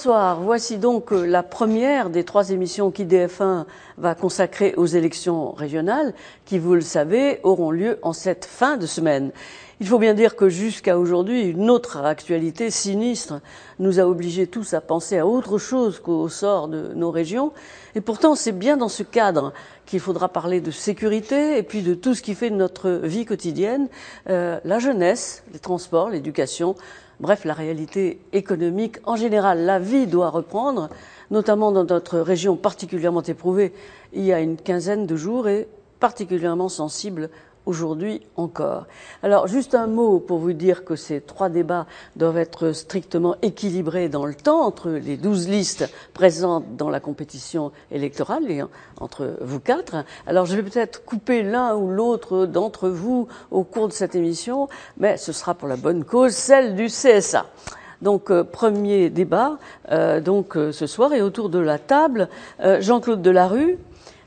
Bonsoir, voici donc euh, la première des trois émissions qu'IDF1 va consacrer aux élections régionales qui, vous le savez, auront lieu en cette fin de semaine. Il faut bien dire que jusqu'à aujourd'hui, une autre actualité sinistre nous a obligés tous à penser à autre chose qu'au sort de nos régions. Et pourtant, c'est bien dans ce cadre qu'il faudra parler de sécurité et puis de tout ce qui fait notre vie quotidienne, euh, la jeunesse, les transports, l'éducation, bref, la réalité économique en général. La vie doit reprendre, notamment dans notre région particulièrement éprouvée il y a une quinzaine de jours et particulièrement sensible aujourd'hui encore. Alors juste un mot pour vous dire que ces trois débats doivent être strictement équilibrés dans le temps entre les douze listes présentes dans la compétition électorale et entre vous quatre. Alors je vais peut-être couper l'un ou l'autre d'entre vous au cours de cette émission, mais ce sera pour la bonne cause, celle du CSA. Donc euh, premier débat euh, donc euh, ce soir et autour de la table Jean-Claude Delarue,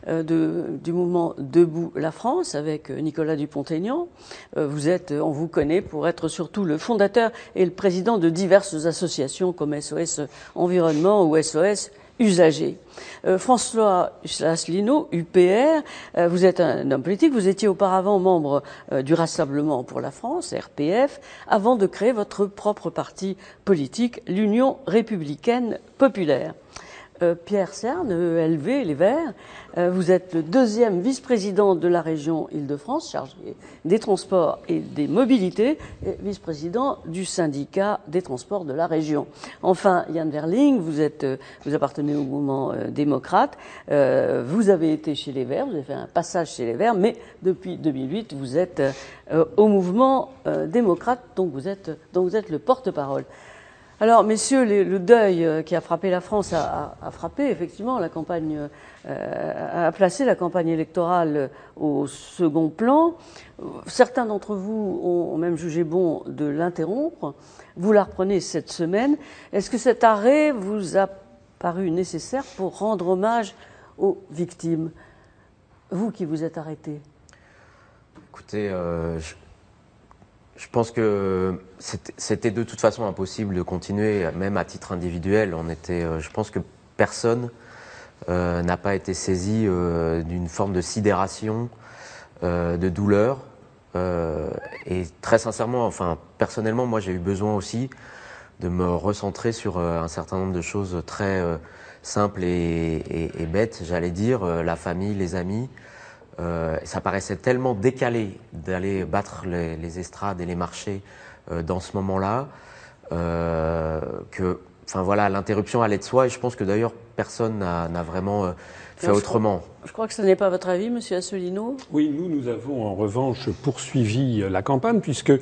de, du mouvement Debout la France avec euh, Nicolas Dupont-Aignan. Euh, vous êtes, on vous connaît pour être surtout le fondateur et le président de diverses associations comme SOS Environnement ou SOS Usagers. François Asselineau, UPR, vous êtes un homme politique, vous étiez auparavant membre du Rassemblement pour la France, RPF, avant de créer votre propre parti politique, l'Union républicaine populaire. Euh, Pierre Cerne, ELV, Les Verts. Euh, vous êtes le deuxième vice-président de la région Île-de-France, chargé des transports et des mobilités, et vice-président du syndicat des transports de la région. Enfin, Yann Verling, vous, êtes, euh, vous appartenez au mouvement démocrate. vous avez été chez Les Verts, vous avez fait un passage chez Les Verts, mais depuis 2008, vous êtes au mouvement démocrate, dont vous êtes, dont vous êtes le porte-parole. Alors, messieurs, le deuil euh, qui a frappé la France a, frappé effectivement la campagne, euh, a placé la campagne électorale au second plan. Certains d'entre vous ont même jugé bon de l'interrompre. Vous la reprenez cette semaine. Est-ce que cet arrêt vous a paru nécessaire pour rendre hommage aux victimes? Vous qui vous êtes arrêté. Écoutez, euh, pense que c'était de toute façon impossible de continuer, même à titre individuel. On était, euh, je pense que personne euh, n'a pas été saisi euh, d'une forme de sidération, de douleur. et très sincèrement, enfin personnellement, moi j'ai eu besoin aussi de me recentrer sur un certain nombre de choses très simples et bêtes, j'allais dire, la famille, les amis. Euh, ça paraissait tellement décalé d'aller battre les, estrades et les marchés euh, dans ce moment-là euh, que, enfin voilà, l'interruption allait de soi. Et je pense que d'ailleurs personne n'a vraiment fait autrement. Je crois, que ce n'est pas votre avis, Monsieur Asselineau? Oui, nous, nous avons en revanche poursuivi la campagne puisque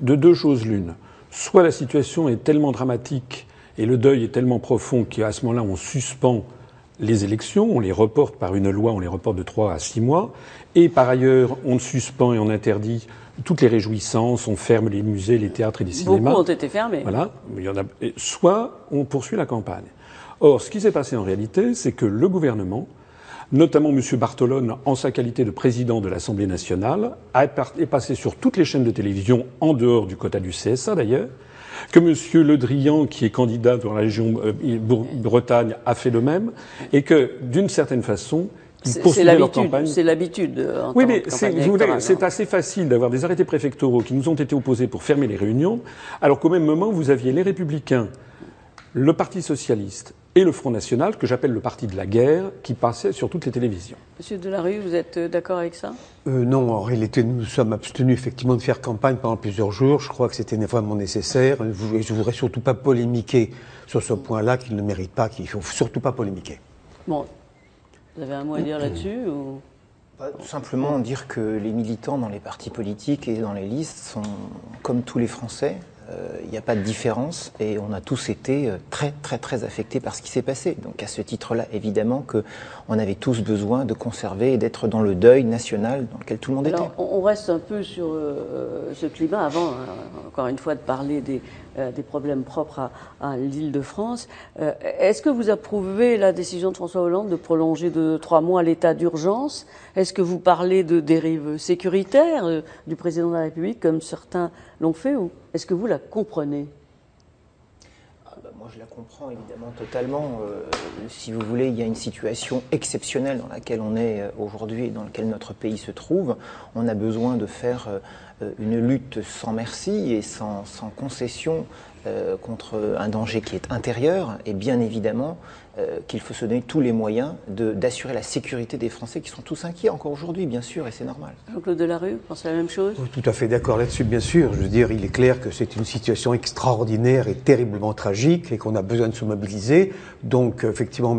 de deux choses l'une. Soit la situation est tellement dramatique et le deuil est tellement profond qu'à ce moment-là, on suspend les élections, on les reporte par une loi, on les reporte de trois à six mois, et par ailleurs, on suspend et on interdit toutes les réjouissances, on ferme les musées, les théâtres et les cinémas. Beaucoup ont été fermés. Voilà. Il y en a... Soit on poursuit la campagne. Or, ce qui s'est passé en réalité, c'est que le gouvernement, notamment M. Bartolone, en sa qualité de président de l'Assemblée nationale, est passé sur toutes les chaînes de télévision, en dehors du quota du CSA d'ailleurs, que M. Le Drian, qui est candidat dans la région euh, Bretagne, a fait le même, et que, d'une certaine façon, poursuivaient leur campagne. C'est l'habitude. Euh, oui, mais c'est assez facile d'avoir des arrêtés préfectoraux qui nous ont été opposés pour fermer les réunions, alors qu'au même moment, vous aviez les Républicains, le Parti socialiste et le Front National, que j'appelle le parti de la guerre, qui passait sur toutes les télévisions. Monsieur Delarue, vous êtes euh, d'accord avec ça? Euh, Non, en réalité, nous sommes abstenus effectivement de faire campagne pendant plusieurs jours. Je crois que c'était vraiment nécessaire. Et je ne voudrais surtout pas polémiquer sur ce point-là, qu'il ne mérite pas, qu'il ne faut surtout pas polémiquer. Bon, vous avez un mot à dire là-dessus ou... Bah, tout simplement dire que les militants dans les partis politiques et dans les listes sont, comme tous les Français, il euh, n'y a pas de différence et on a tous été euh, très très très affectés par ce qui s'est passé. Donc à ce titre-là, évidemment qu'on avait tous besoin de conserver et d'être dans le deuil national dans lequel tout le monde était. On reste un peu sur euh, ce climat avant, hein, encore une fois, de parler des, des problèmes propres à, l'île de France. Est-ce que vous approuvez la décision de François Hollande de prolonger de trois mois l'état d'urgence? Est-ce que vous parlez de dérives sécuritaires du président de la République, comme certains l'ont fait ou est-ce que vous la comprenez? Je la comprends évidemment totalement. Euh, si vous voulez, il y a une situation exceptionnelle dans laquelle on est euh, aujourd'hui et dans laquelle notre pays se trouve. On a besoin de faire euh, une lutte sans merci et sans concession contre un danger qui est intérieur. Et bien évidemment, euh, qu'il faut se donner tous les moyens d'assurer la sécurité des Français qui sont tous inquiets encore aujourd'hui, bien sûr, et c'est normal. Jean-Claude Delarue, vous pensez la même chose? Tout à fait d'accord là-dessus, bien sûr. Je veux dire, il est clair que c'est une situation extraordinaire et terriblement tragique et qu'on a besoin de se mobiliser. Donc, effectivement,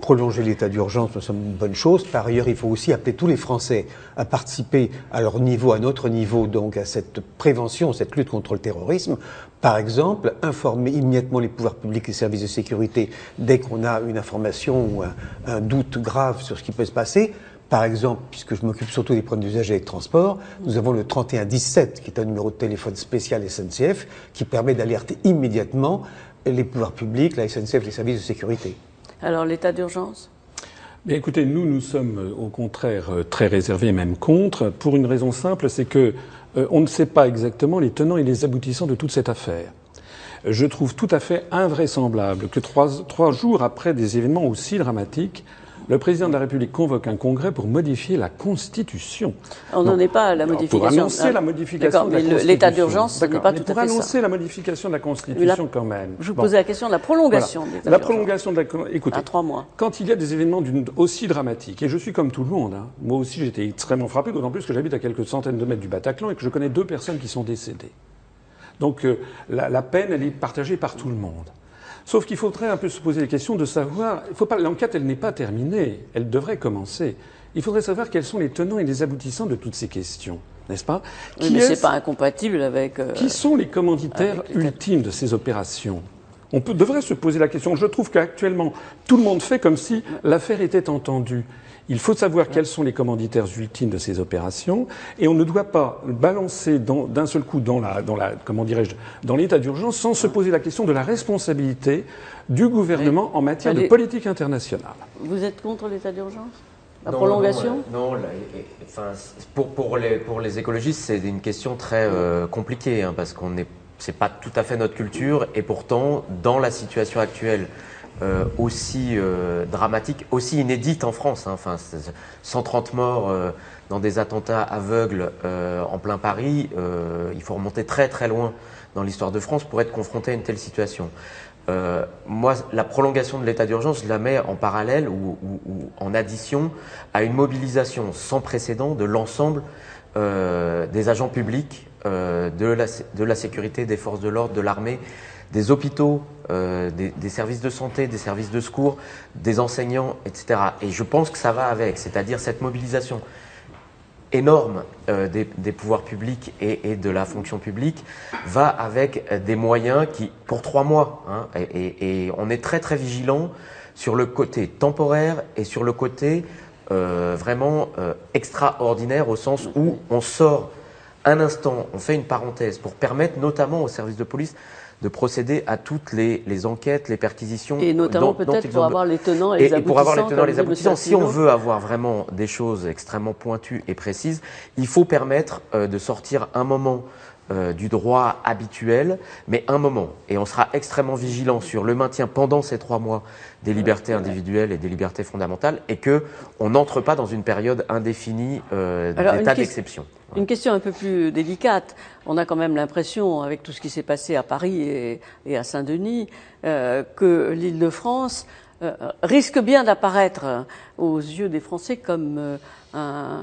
prolonger l'état d'urgence me semble une bonne chose. Par ailleurs, il faut aussi appeler tous les Français à participer à leur niveau, à notre niveau, donc à cette prévention, cette lutte contre le terrorisme. Par exemple, informer immédiatement les pouvoirs publics et les services de sécurité dès qu'on a une information ou un, doute grave sur ce qui peut se passer. Par exemple, puisque je m'occupe surtout des problèmes d'usagers et de transport, nous avons le 3117, qui est un numéro de téléphone spécial SNCF, qui permet d'alerter immédiatement les pouvoirs publics, la SNCF, les services de sécurité. Alors, l'état d'urgence? Mais écoutez, nous, nous sommes au contraire très réservés, même contre, pour une raison simple, c'est que euh, on ne sait pas exactement les tenants et les aboutissants de toute cette affaire. Je trouve tout à fait invraisemblable que trois, trois jours après des événements aussi dramatiques, le président de la République convoque un congrès pour modifier la Constitution. On n'en est pas à la modification. Pour annoncer la modification de la Constitution. L'état d'urgence, ce n'est pas tout à fait Pour annoncer la modification de la Constitution quand même. Je vous posais la question de la prolongation de La prolongation de la Écoutez, à trois mois. Quand il y a des événements aussi dramatiques, et je suis comme tout le monde, hein, moi aussi j'étais extrêmement frappé, d'autant plus que j'habite à quelques centaines de mètres du Bataclan et que je connais deux personnes qui sont décédées. Donc euh, la, la peine, elle est partagée par tout le monde. Sauf qu'il faudrait un peu se poser la question de savoir, il faut pas, l'enquête, elle n'est pas terminée, elle devrait commencer. Il faudrait savoir quels sont les tenants et les aboutissants de toutes ces questions, n'est-ce pas? Oui, Mais c'est pas incompatible avec. Euh, qui sont les commanditaires ultimes de ces opérations? On peut, devrait se poser la question. Je trouve qu'actuellement, tout le monde fait comme si l'affaire était entendue. Il faut savoir quels sont les commanditaires ultimes de ces opérations, et on ne doit pas balancer d'un seul coup dans la, dans la comment dirais-je, dans l'état d'urgence sans se poser la question de la responsabilité du gouvernement en matière de politique internationale. Vous êtes contre l'état d'urgence? La prolongation? Non, enfin, pour, pour, les, pour les écologistes, c'est une question très euh, compliquée, hein, parce qu'on n'est c'est pas tout à fait notre culture, et pourtant, dans la situation actuelle, euh, aussi euh, dramatique, aussi inédite en France. Hein. Enfin, 130 morts euh, dans des attentats aveugles en plein Paris. il faut remonter très très loin dans l'histoire de France pour être confronté à une telle situation. moi, la prolongation de l'état d'urgence, je la mets en parallèle ou, en addition à une mobilisation sans précédent de l'ensemble des agents publics, de la, de, la, sécurité, des forces de l'ordre, de l'armée, des hôpitaux, euh, des, services de santé, des services de secours, des enseignants, etc. Et je pense que ça va avec, c'est-à-dire cette mobilisation énorme euh, des, pouvoirs publics et, de la fonction publique va avec des moyens qui, pour trois mois, hein, et, on est très très vigilant sur le côté temporaire et sur le côté euh, vraiment extraordinaire au sens où on sort un instant, on fait une parenthèse pour permettre notamment aux services de police de procéder à toutes les, les enquêtes, les perquisitions. Et notamment peut-être pour avoir les tenants et, les aboutissants. Et pour avoir les tenants et les aboutissants, si on veut avoir vraiment des choses extrêmement pointues et précises, il faut permettre euh, de sortir un moment euh, du droit habituel, mais un moment. Et on sera extrêmement vigilant sur le maintien pendant ces trois mois des libertés individuelles et des libertés fondamentales, et que on n'entre pas dans une période indéfinie euh, d'état d'exception. Une question un peu plus délicate. On a quand même l'impression, avec tout ce qui s'est passé à Paris et, à Saint-Denis, euh, que l'Île-de-France risque bien d'apparaître aux yeux des Français comme euh,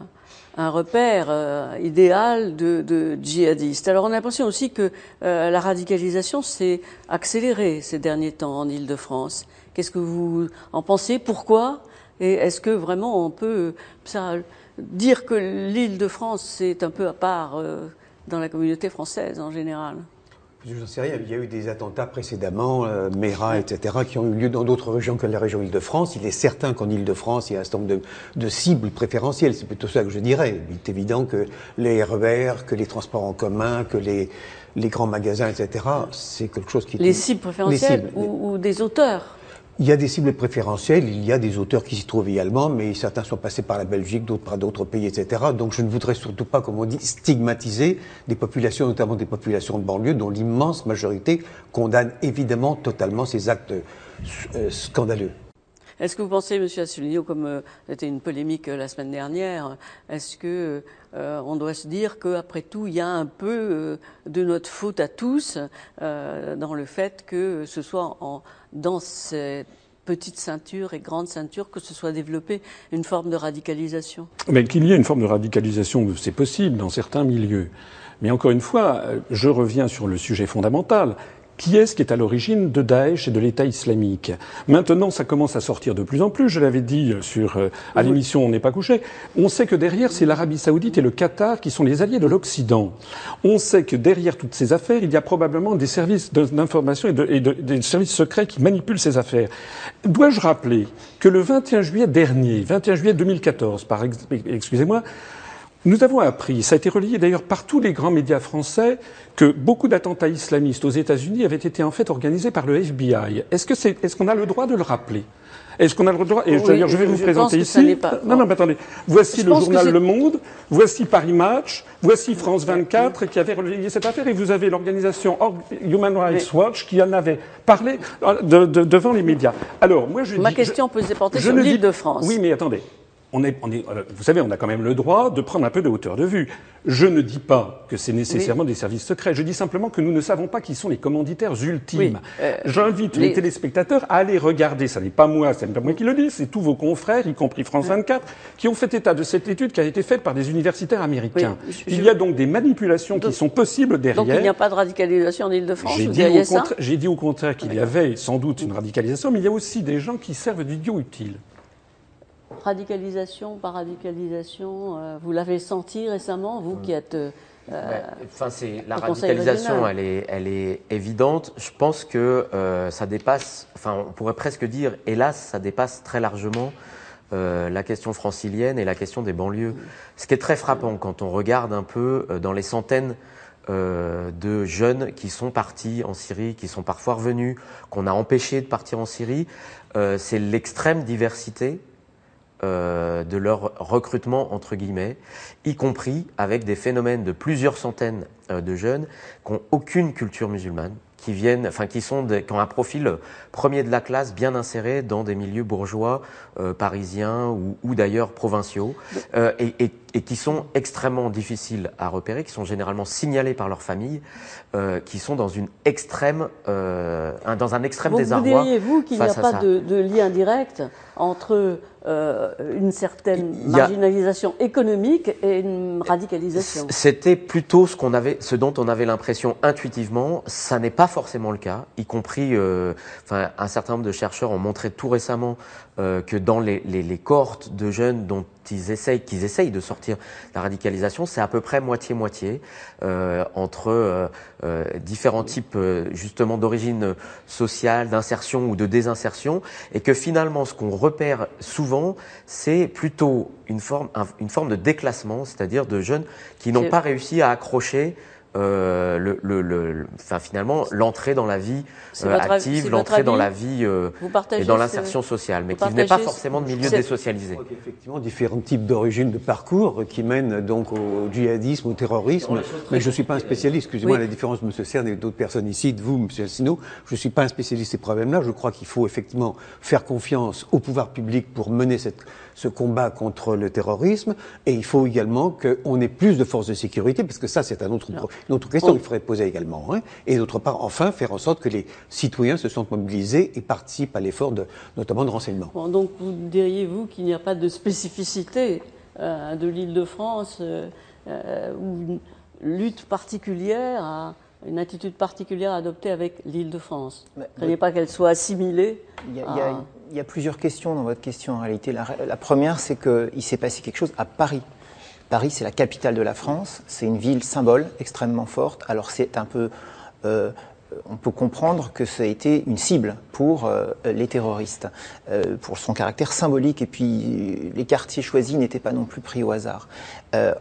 un, repère idéal de, djihadistes. Alors on a l'impression aussi que la radicalisation s'est accélérée ces derniers temps en Île-de-France. Qu'est-ce que vous en pensez? Pourquoi? Et est-ce que vraiment on peut ça, dire que l'île de France, c'est un peu à part euh, dans la communauté française en général? Je sais rien. Il y a eu des attentats précédemment, euh, Mera, etc., qui ont eu lieu dans d'autres régions que la région Île-de-France. Il est certain qu'en Île-de-France, il y a un certain nombre de, cibles préférentielles. C'est plutôt ça que je dirais. Il est évident que les RER, que les transports en commun, que les, les grands magasins, etc., c'est quelque chose qui... Les cibles préférentielles Ou, ou, des auteurs Il y a des cibles préférentielles, il y a des auteurs qui s'y trouvent également, mais certains sont passés par la Belgique, d'autres par d'autres pays, etc. Donc je ne voudrais surtout pas, comme on dit, stigmatiser des populations, notamment des populations de banlieue, dont l'immense majorité condamne évidemment totalement ces actes euh, scandaleux. Est-ce que vous pensez, Monsieur Asselineau, comme euh, c'était une polémique euh, la semaine dernière, est-ce que euh, on doit se dire qu'après tout, il y a un peu euh, de notre faute à tous euh, dans le fait que ce soit en, dans cette petite ceinture et grande ceinture que se soit développée une forme de radicalisation Mais qu'il y ait une forme de radicalisation, c'est possible dans certains milieux. Mais encore une fois, euh, je reviens sur le sujet fondamental. Qui est-ce qui est à l'origine de Daesh et de l'État islamique? Maintenant, ça commence à sortir de plus en plus. Je l'avais dit sur euh, à l'émission On n'est pas couché. On sait que derrière, c'est l'Arabie Saoudite et le Qatar qui sont les alliés de l'Occident. On sait que derrière toutes ces affaires, il y a probablement des services d'information et, de- et de- des services secrets qui manipulent ces affaires. Dois-je rappeler que le 21 juillet dernier, 21 juillet 2014, par ex- excusez-moi, nous avons appris, ça a été relayé d'ailleurs par tous les grands médias français, que beaucoup d'attentats islamistes aux États-Unis avaient été en fait organisés par le FBI. Est-ce que c'est, est-ce qu'on a le droit de le rappeler? Est-ce qu'on a le droit Et Oui, d'ailleurs, je vais vous je présenter que ça ici. pas- Non, non, mais attendez. Voici Je le journal Le Monde. Voici Paris Match. Voici France 24 qui avait relayé cette affaire. Et vous avez l'organisation Or- Human Rights Watch qui en avait parlé euh, de- de- devant les médias. Alors, moi, je Ma dis- question peut se porter sur l'île de France. Oui, mais attendez. On est, on est, euh, vous savez, on a quand même le droit de prendre un peu de hauteur de vue. Je ne dis pas que c'est nécessairement des services secrets. Je dis simplement que nous ne savons pas qui sont les commanditaires ultimes. Oui, euh, J'invite les... les- téléspectateurs à aller regarder. Ça n'est pas moi, ce n'est pas moi qui le dis, c'est tous vos confrères, y compris France 24, qui ont fait état de cette étude qui a été faite par des universitaires américains. Oui, je- Il y a donc des manipulations Donc- qui sont possibles derrière. Donc il n'y a pas de radicalisation en Ile-de-France J'ai dit, ça contra- dit au contraire qu'il y avait sans doute une radicalisation, mais il y a aussi des gens qui servent d'idiot utile. Radicalisation par radicalisation, euh, vous l'avez senti récemment, vous qui êtes. euh, Enfin, c'est la au Conseil radicalisation, elle est, elle est évidente. Je pense que euh, ça dépasse. Enfin, on pourrait presque dire, hélas, ça dépasse très largement euh, la question francilienne et la question des banlieues. Ce qui est très frappant quand on regarde un peu euh, dans les centaines euh, de jeunes qui sont partis en Syrie, qui sont parfois revenus, qu'on a empêchés de partir en Syrie, euh, c'est l'extrême diversité euh, de leur recrutement entre guillemets, y compris avec des phénomènes de plusieurs centaines euh, de jeunes qui n'ont aucune culture musulmane, qui viennent, enfin qui sont, des- qui ont un profil premier de la classe bien inséré dans des milieux bourgeois euh, parisiens ou, ou d'ailleurs provinciaux, euh, et, et- et qui sont extrêmement difficiles à repérer, qui sont généralement signalés par leur famille, euh, qui sont dans une extrême, euh, dans un extrême vous, vous désarroi. diriez-vous qu'il n'y a pas de, de lien direct entre euh, une certaine a- marginalisation économique et une radicalisation C'était plutôt ce qu'on avait, ce dont on avait l'impression intuitivement. Ça n'est pas forcément le cas, y compris, euh, enfin, un certain nombre de chercheurs ont montré tout récemment euh, que dans les, les, les cohortes de jeunes dont ils essayent, qu'ils essayent de sortir la radicalisation, c'est à peu près moitié-moitié euh, entre euh, euh, différents types euh, justement d'origine sociale, d'insertion ou de désinsertion, et que finalement, ce qu'on repère souvent, c'est plutôt une forme, un- une forme de déclassement, c'est-à-dire de jeunes qui n'ont pas réussi à accrocher. Euh, le, le, le- enfin, finalement, l'entrée dans la vie euh, active, l'entrée dans la vie euh, et dans l'insertion sociale, mais qui venaient pas partagez ce- forcément de milieux désocialisés. crois qu'effectivement, différents types d'origines de parcours qui mènent donc au djihadisme, au terrorisme. Mais je ne suis pas un spécialiste, excusez-moi, Oui. la différence de M. Cern et d'autres personnes ici, de vous, M. Assino, je ne suis pas un spécialiste de ces problèmes-là. Je crois qu'il faut effectivement faire confiance au pouvoir public pour mener cette, ce combat contre le terrorisme. Et il faut également qu'on ait plus de forces de sécurité, parce que ça, c'est un autre, pro- une autre question On- qu'il faudrait poser également. hein. Et d'autre part, enfin, faire en sorte que les citoyens se sentent mobilisés et participent à l'effort, de, notamment de renseignement. Bon, donc vous diriez-vous qu'il n'y a pas de spécificité euh, de l'Île-de-France euh, euh, ou une lutte particulière, à- une attitude particulière adoptée avec l'Île-de-France Mais- Vous ne pas qu'elle soit assimilée Il y, a, il y a- à- il y a plusieurs questions dans votre question en réalité. La, la première, c'est qu'il s'est passé quelque chose à Paris. Paris, c'est la capitale de la France, c'est une ville symbole extrêmement forte. Alors c'est un peu... euh, on peut comprendre que ça a été une cible pour euh, les terroristes, euh, pour son caractère symbolique, et puis euh, les quartiers choisis n'étaient pas non plus pris au hasard. Euh,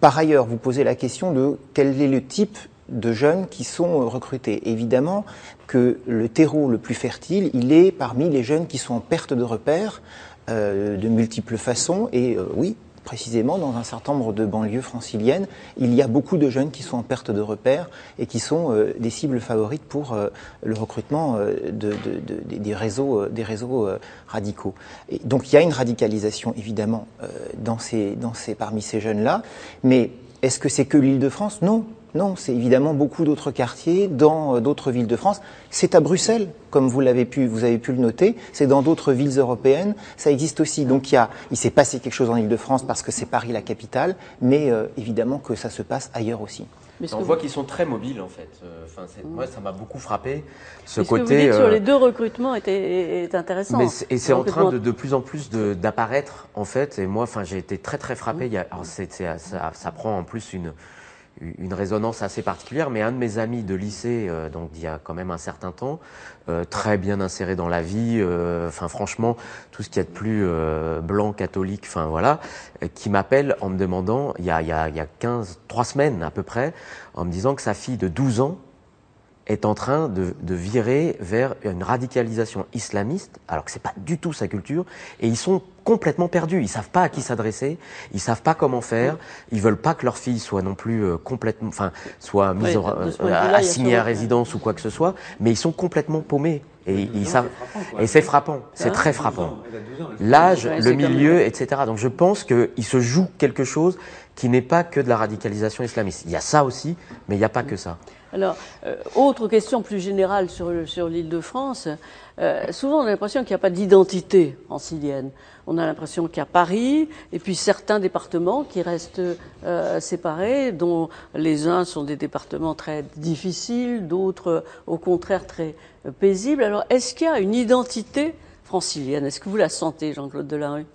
par ailleurs, vous posez la question de quel est le type de jeunes qui sont recrutés. Évidemment que le terreau le plus fertile, il est parmi les jeunes qui sont en perte de repères euh, de multiples façons. Et euh, oui, précisément dans un certain nombre de banlieues franciliennes, il y a beaucoup de jeunes qui sont en perte de repères et qui sont euh, des cibles favorites pour euh, le recrutement euh, de, de, de, des réseaux, radicaux. Donc il y a une radicalisation évidemment dans ces, parmi ces jeunes-là, mais est-ce que c'est que l'Île-de-France? Non, non, c'est évidemment beaucoup d'autres quartiers dans euh, d'autres villes de France. C'est à Bruxelles, comme vous l'avez pu, vous avez pu le noter. C'est dans d'autres villes européennes. Ça existe aussi. Donc il, y a, il s'est passé quelque chose en Ile-de-France parce que c'est Paris la capitale, mais euh, évidemment que ça se passe ailleurs aussi. Mais on voit qu'ils sont très mobiles en fait. Euh, enfin, mmh. Moi, ça m'a beaucoup frappé. Ce mais côté. Ce que vous dites sur les deux recrutements est, est intéressant. Mais et c'est en train de, de plus en plus d'apparaître en fait. Et moi, enfin, j'ai été très très frappé. Mmh. Il y a, alors, c est, c est, ça, ça prend en plus une une résonance assez particulière, mais un de mes amis de lycée, euh, donc d'il y a quand même un certain temps, euh, très bien inséré dans la vie, euh, enfin franchement, tout ce qu'il y a de plus euh, blanc, catholique, enfin voilà, euh, qui m'appelle en me demandant, il y, a, il, y a, il y a 15, 3 semaines à peu près, en me disant que sa fille de 12 ans est en train de, de, virer vers une radicalisation islamiste, alors que c'est pas du tout sa culture, et ils sont complètement perdus. Ils savent pas à qui s'adresser, ils savent pas comment faire, ils veulent pas que leur fille soit non plus euh, complètement, enfin, soit mise Oui, en- euh, assignée à résidence ou quoi que ce soit, mais ils sont complètement paumés. Et ils savent, et c'est frappant, c'est très frappant. L'âge, Ouais, le milieu, etc. Donc je pense qu'il se joue quelque chose qui n'est pas que de la radicalisation islamiste. Il y a ça aussi, mais il n'y a pas que ça. Alors, euh, autre question plus générale sur, le- sur l'île de France. Euh, souvent, on a l'impression qu'il n'y a pas d'identité francilienne. On a l'impression qu'il y a Paris et puis certains départements qui restent euh, séparés, dont les uns sont des départements très difficiles, d'autres, au contraire, très paisibles. Alors, est-ce qu'il y a une identité francilienne? Est-ce que vous la sentez, Jean-Claude Delarue?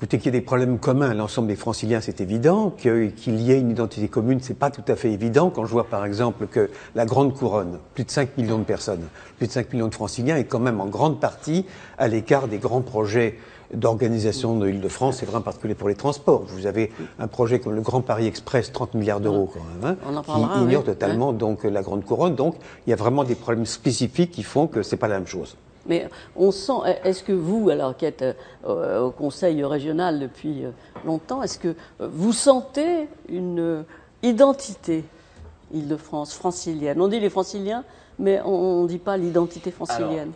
Écoutez, qu'il y ait des problèmes communs à l'ensemble des franciliens, c'est évident. Qu'il y ait une identité commune, c'est pas tout à fait évident. Quand je vois, par exemple, que la Grande Couronne, plus de 5 millions de personnes, plus de 5 millions de franciliens, est quand même en grande partie à l'écart des grands projets d'organisation de l'Île-de-France, c'est vrai en particulier pour les transports. Vous avez un projet comme le Grand Paris Express, 30 milliards d'euros quand même, hein, On en qui ignore oui. totalement donc la Grande Couronne. Donc il y a vraiment des problèmes spécifiques qui font que c'est pas la même chose. Mais on sent, est-ce que vous, alors qui êtes euh, au Conseil régional depuis euh, longtemps, est-ce que vous sentez une identité Île-de-France, francilienne? On dit les franciliens, mais on ne dit pas l'identité francilienne.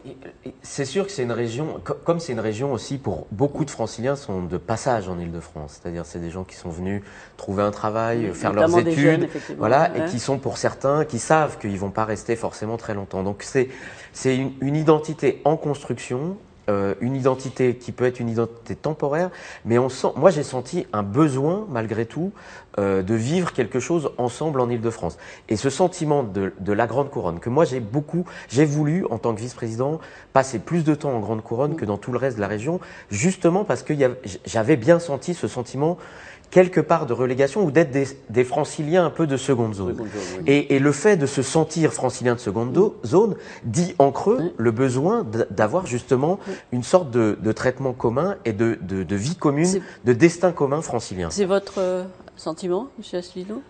C'est sûr que c'est une région, co- comme c'est une région aussi pour beaucoup de franciliens sont de passage en Ile-de-France. C'est-à-dire c'est des gens qui sont venus trouver un travail, faire Notamment leurs des études, jeunes, voilà, ouais. et qui sont pour certains qui savent qu'ils vont pas rester forcément très longtemps. Donc c'est c'est une, une identité en construction. Euh, une identité qui peut être une identité temporaire, mais on sent, moi j'ai senti un besoin malgré tout euh, de vivre quelque chose ensemble en Ile-de-France. Et ce sentiment de, de la Grande Couronne, que moi j'ai beaucoup, j'ai voulu en tant que vice-président passer plus de temps en Grande Couronne que dans tout le reste de la région, justement parce que j'avais bien senti ce sentiment quelque part de relégation ou d'être des, des franciliens un peu de seconde zone. Et, et le fait de se sentir francilien de seconde zone dit en creux le besoin d'avoir justement une sorte de, de traitement commun et de, de, de vie commune, de destin commun francilien. C'est votre euh, sentiment, M. Asselineau?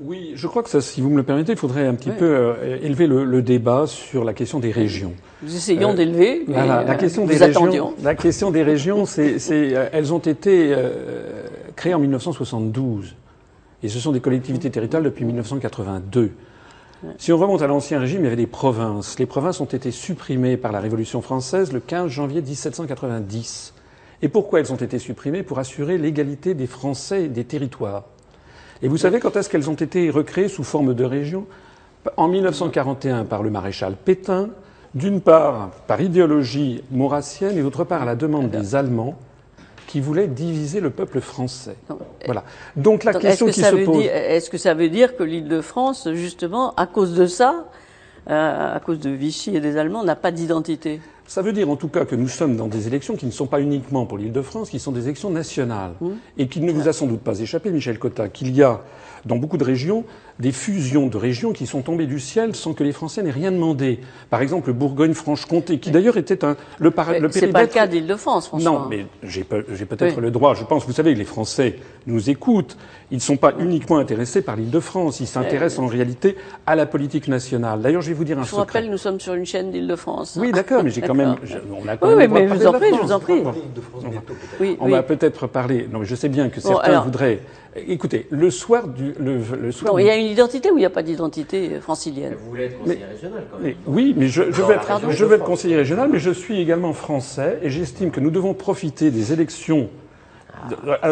Oui, je crois que ça, si vous me le permettez, il faudrait un petit Oui. peu euh, élever le, le débat sur la question des régions. Nous essayons Euh, d'élever, mais Voilà, la euh, question nous des attendions. régions. La question des régions, c'est, elles ont été créées en 1972 et ce sont des collectivités territoriales depuis 1982. Si on remonte à l'ancien régime, il y avait des provinces. Les provinces ont été supprimées par la Révolution française le 15 janvier 1790. Et pourquoi elles ont été supprimées? Pour assurer l'égalité des Français et des territoires. Et vous savez quand est-ce qu'elles ont été recréées sous forme de régions En 1941 par le maréchal Pétain, d'une part par idéologie maurassienne et d'autre part à la demande des Allemands qui voulaient diviser le peuple français. Non. Voilà. Donc la Donc, question que qui se veut pose. Est-ce que ça veut dire que l'Île-de-France, justement, à cause de ça, euh, à cause de Vichy et des Allemands, n'a pas d'identité? Ça veut dire en tout cas que nous sommes dans des élections qui ne sont pas uniquement pour l'Île-de-France, qui sont des élections nationales. Mmh. Et qu'il ne vous a sans doute pas échappé, Michel Cotta, qu'il y a dans beaucoup de régions des fusions de régions qui sont tombées du ciel sans que les Français n'aient rien demandé. Par exemple, Bourgogne-Franche-Comté, qui d'ailleurs était un, le, par, Mais le périmètre... pas le cas d'Île-de-France, François. Non, mais j'ai pe- j'ai peut-être Oui. le droit. Je pense, vous savez, les Français nous écoutent. Ils ne sont pas uniquement intéressés par l'Île-de-France. Ils s'intéressent en réalité à la politique nationale. D'ailleurs, je vais vous dire un Je vous secret. rappelle, nous sommes sur une chaîne d'Île-de-France. Oui, d'accord, mais j'ai quand même. Je- on a quand Oui, même mais je vous en prie, je vous en prie. Oui, On oui. va peut-être parler. Non, mais je sais bien que Bon, certains alors- voudraient. Écoutez, le soir du, le, le soir. Non, du- il y a une identité ou il n'y a pas d'identité euh, francilienne Vous voulez être conseiller régional quand même. Mais oui, mais je, vais être, je vais être conseiller régional, mais je suis également français et j'estime que nous devons profiter des élections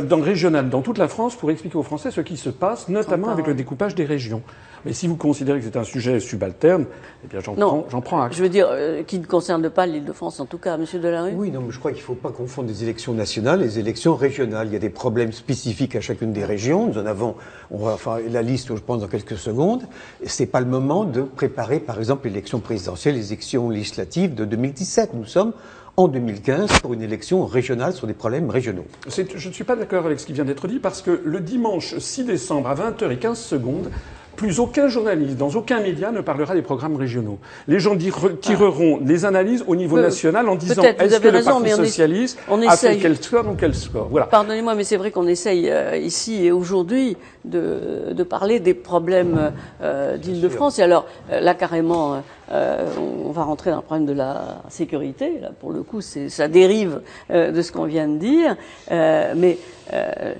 dans le régional, dans toute la France, pour expliquer aux Français ce qui se passe, notamment avec le découpage des régions. Mais si vous considérez que c'est un sujet subalterne, eh bien j'en Non. prends, j'en prends acte. Je veux dire, euh, qui ne concerne pas l'Île-de-France, en tout cas, Monsieur Delarue Oui, non, mais je crois qu'il ne faut pas confondre les élections nationales et les élections régionales. Il y a des problèmes spécifiques à chacune des régions. Nous en avons, on va faire la liste, je pense, dans quelques secondes. Et c'est pas le moment de préparer, par exemple, l'élection présidentielle, les élections législatives de 2017. Nous sommes en 2015 pour une élection régionale sur des problèmes régionaux. Je ne suis pas d'accord avec ce qui vient d'être dit parce que le dimanche 6 décembre à 20h15 secondes, plus aucun journaliste dans aucun média ne parlera des programmes régionaux. Les gens tireront les analyses au niveau Peu- national en disant est-ce que le Parti socialiste on a fait quel score ou quel score? Voilà. Pardonnez-moi, mais c'est vrai qu'on essaye euh, ici et aujourd'hui de, de parler des problèmes euh, d'Île-de-France. Et alors, euh, là, carrément, euh, on va rentrer dans le problème de la sécurité. Là, pour le coup, ça dérive euh, de ce qu'on vient de dire. Euh, mais euh,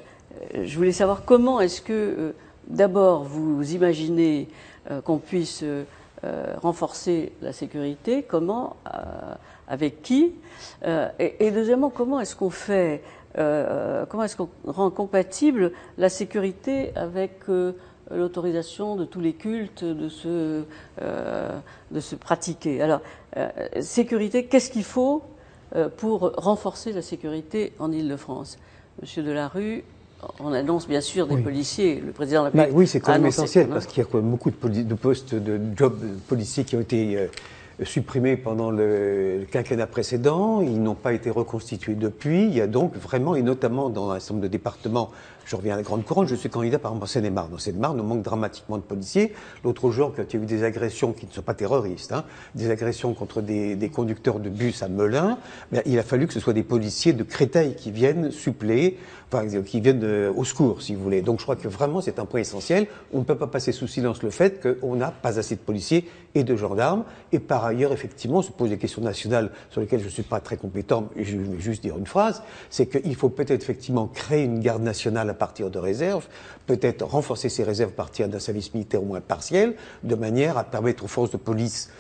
je voulais savoir comment est-ce que, euh, d'abord, vous imaginez euh, qu'on puisse euh, euh, renforcer la sécurité, comment, avec qui, et, deuxièmement, comment est-ce qu'on fait, comment est-ce qu'on rend compatible la sécurité avec l'autorisation de tous les cultes de se, de se pratiquer? Alors, sécurité, qu'est-ce qu'il faut pour renforcer la sécurité en Île-de-France? Monsieur Delarue, on annonce bien sûr des Oui. policiers. Le président de la République oui, c'est quand même essentiel parce qu'il y a quand même beaucoup de postes de jobs policiers qui ont été euh, supprimés pendant le, le quinquennat précédent. Ils n'ont pas été reconstitués depuis. Il y a donc vraiment, et notamment dans un certain nombre de départements, je reviens à la Grande Couronne, je suis candidat par exemple en Seine-et-Marne. En Seine-et-Marne, on manque dramatiquement de policiers. L'autre jour, quand il y a eu des agressions qui ne sont pas terroristes, hein, des agressions contre des, des conducteurs de bus à Melun, ben, il a fallu que ce soit des policiers de Créteil qui viennent suppléer, enfin, qui viennent au secours, si vous voulez. Donc je crois que vraiment c'est un point essentiel. On ne peut pas passer sous silence le fait qu'on n'a pas assez de policiers et de gendarmes. Et par ailleurs, effectivement, on se pose des questions nationales sur lesquelles je ne suis pas très compétent, je vais juste dire une phrase, c'est qu'il faut peut-être effectivement créer une garde nationale partir de réserves, peut-être renforcer ces réserves à partir d'un service militaire au moins partiel, de manière à permettre aux forces de police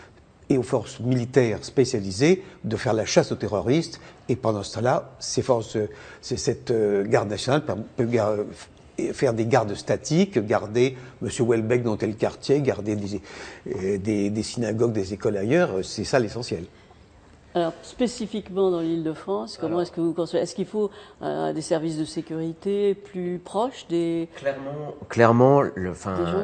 et aux forces militaires spécialisées de faire la chasse aux terroristes. Et pendant ce temps-là, ces forces, cette euh, garde nationale peut, euh, faire des gardes statiques, garder M. Welbeck dans tel quartier, garder des, euh, des, des synagogues, des écoles ailleurs. C'est ça l'essentiel. Alors, spécifiquement dans l'île de France, comment est-ce que vous concevez Est-ce qu'il faut euh, des services de sécurité plus proches des. Clairement, clairement, le,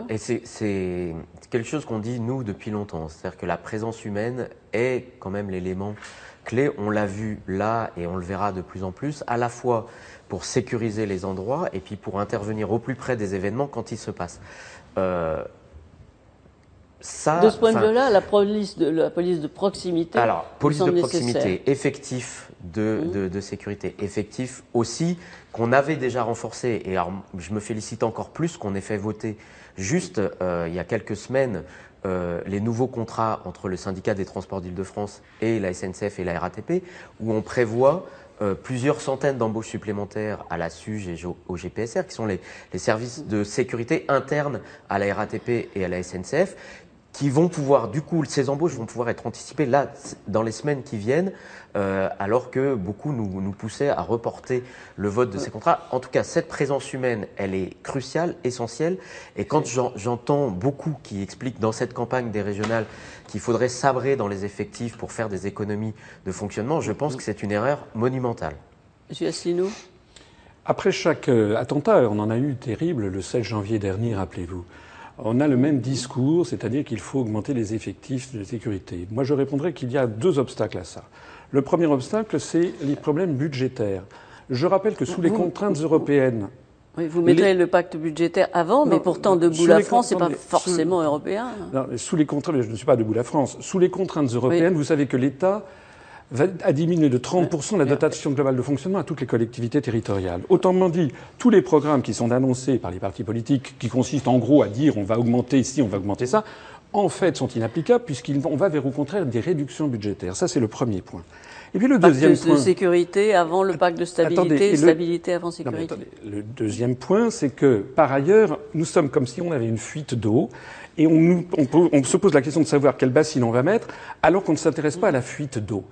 et c'est, c'est quelque chose qu'on dit nous depuis longtemps, c'est-à-dire que la présence humaine est quand même l'élément clé. On l'a vu là et on le verra de plus en plus, à la fois pour sécuriser les endroits et puis pour intervenir au plus près des événements quand ils se passent. Euh, ça, de ce point de vue-là, la police de, la police de proximité. alors, police de proximité, nécessaire. effectif de, Mhm. de, de sécurité, effectif aussi, qu'on avait déjà renforcé, et alors, je me félicite encore plus qu'on ait fait voter juste euh, il y a quelques semaines euh, les nouveaux contrats entre le syndicat des transports d'Île-de-France et la SNCF et la RATP, où on prévoit euh, plusieurs centaines d'embauches supplémentaires à la SUGE et au- au GPSR, qui sont les, les services de sécurité internes à la RATP et à la SNCF, qui vont pouvoir, du coup, ces embauches vont pouvoir être anticipées là, dans les semaines qui viennent, euh, alors que beaucoup nous, nous poussaient à reporter le vote de ces contrats. En tout cas, cette présence humaine, elle est cruciale, essentielle. Et quand j'en- j'entends beaucoup qui expliquent dans cette campagne des régionales qu'il faudrait sabrer dans les effectifs pour faire des économies de fonctionnement, je pense que c'est une erreur monumentale. Monsieur Asselineau Après chaque euh, attentat, on en a eu terrible le 16 janvier dernier, rappelez-vous. On a le même discours, c'est-à-dire qu'il faut augmenter les effectifs de sécurité. Moi, je répondrais qu'il y a deux obstacles à ça. Le premier obstacle, c'est les problèmes budgétaires. Je rappelle que sous les contraintes européennes, oui, vous mettrez le pacte budgétaire avant, mais pourtant debout la France, c'est pas forcément européen. Non, sous les contraintes, je ne suis pas debout la France. Sous les contraintes européennes, vous savez que l'État a diminué de 30% la dotation globale de fonctionnement à toutes les collectivités territoriales. Autrement dit, tous les programmes qui sont annoncés par les partis politiques, qui consistent en gros à dire on va augmenter ici, on va augmenter ça, en fait sont inapplicables puisqu'on va vers au contraire des réductions budgétaires. Ça, c'est le premier point. Et puis le deuxième point. de sécurité avant le pacte de stabilité, stabilité avant sécurité. le deuxième point, c'est que par ailleurs, nous sommes comme si on avait une fuite d'eau et on, on, on, se pose la question de savoir quelle bassine on va mettre alors qu'on ne s'intéresse pas à la fuite d'eau.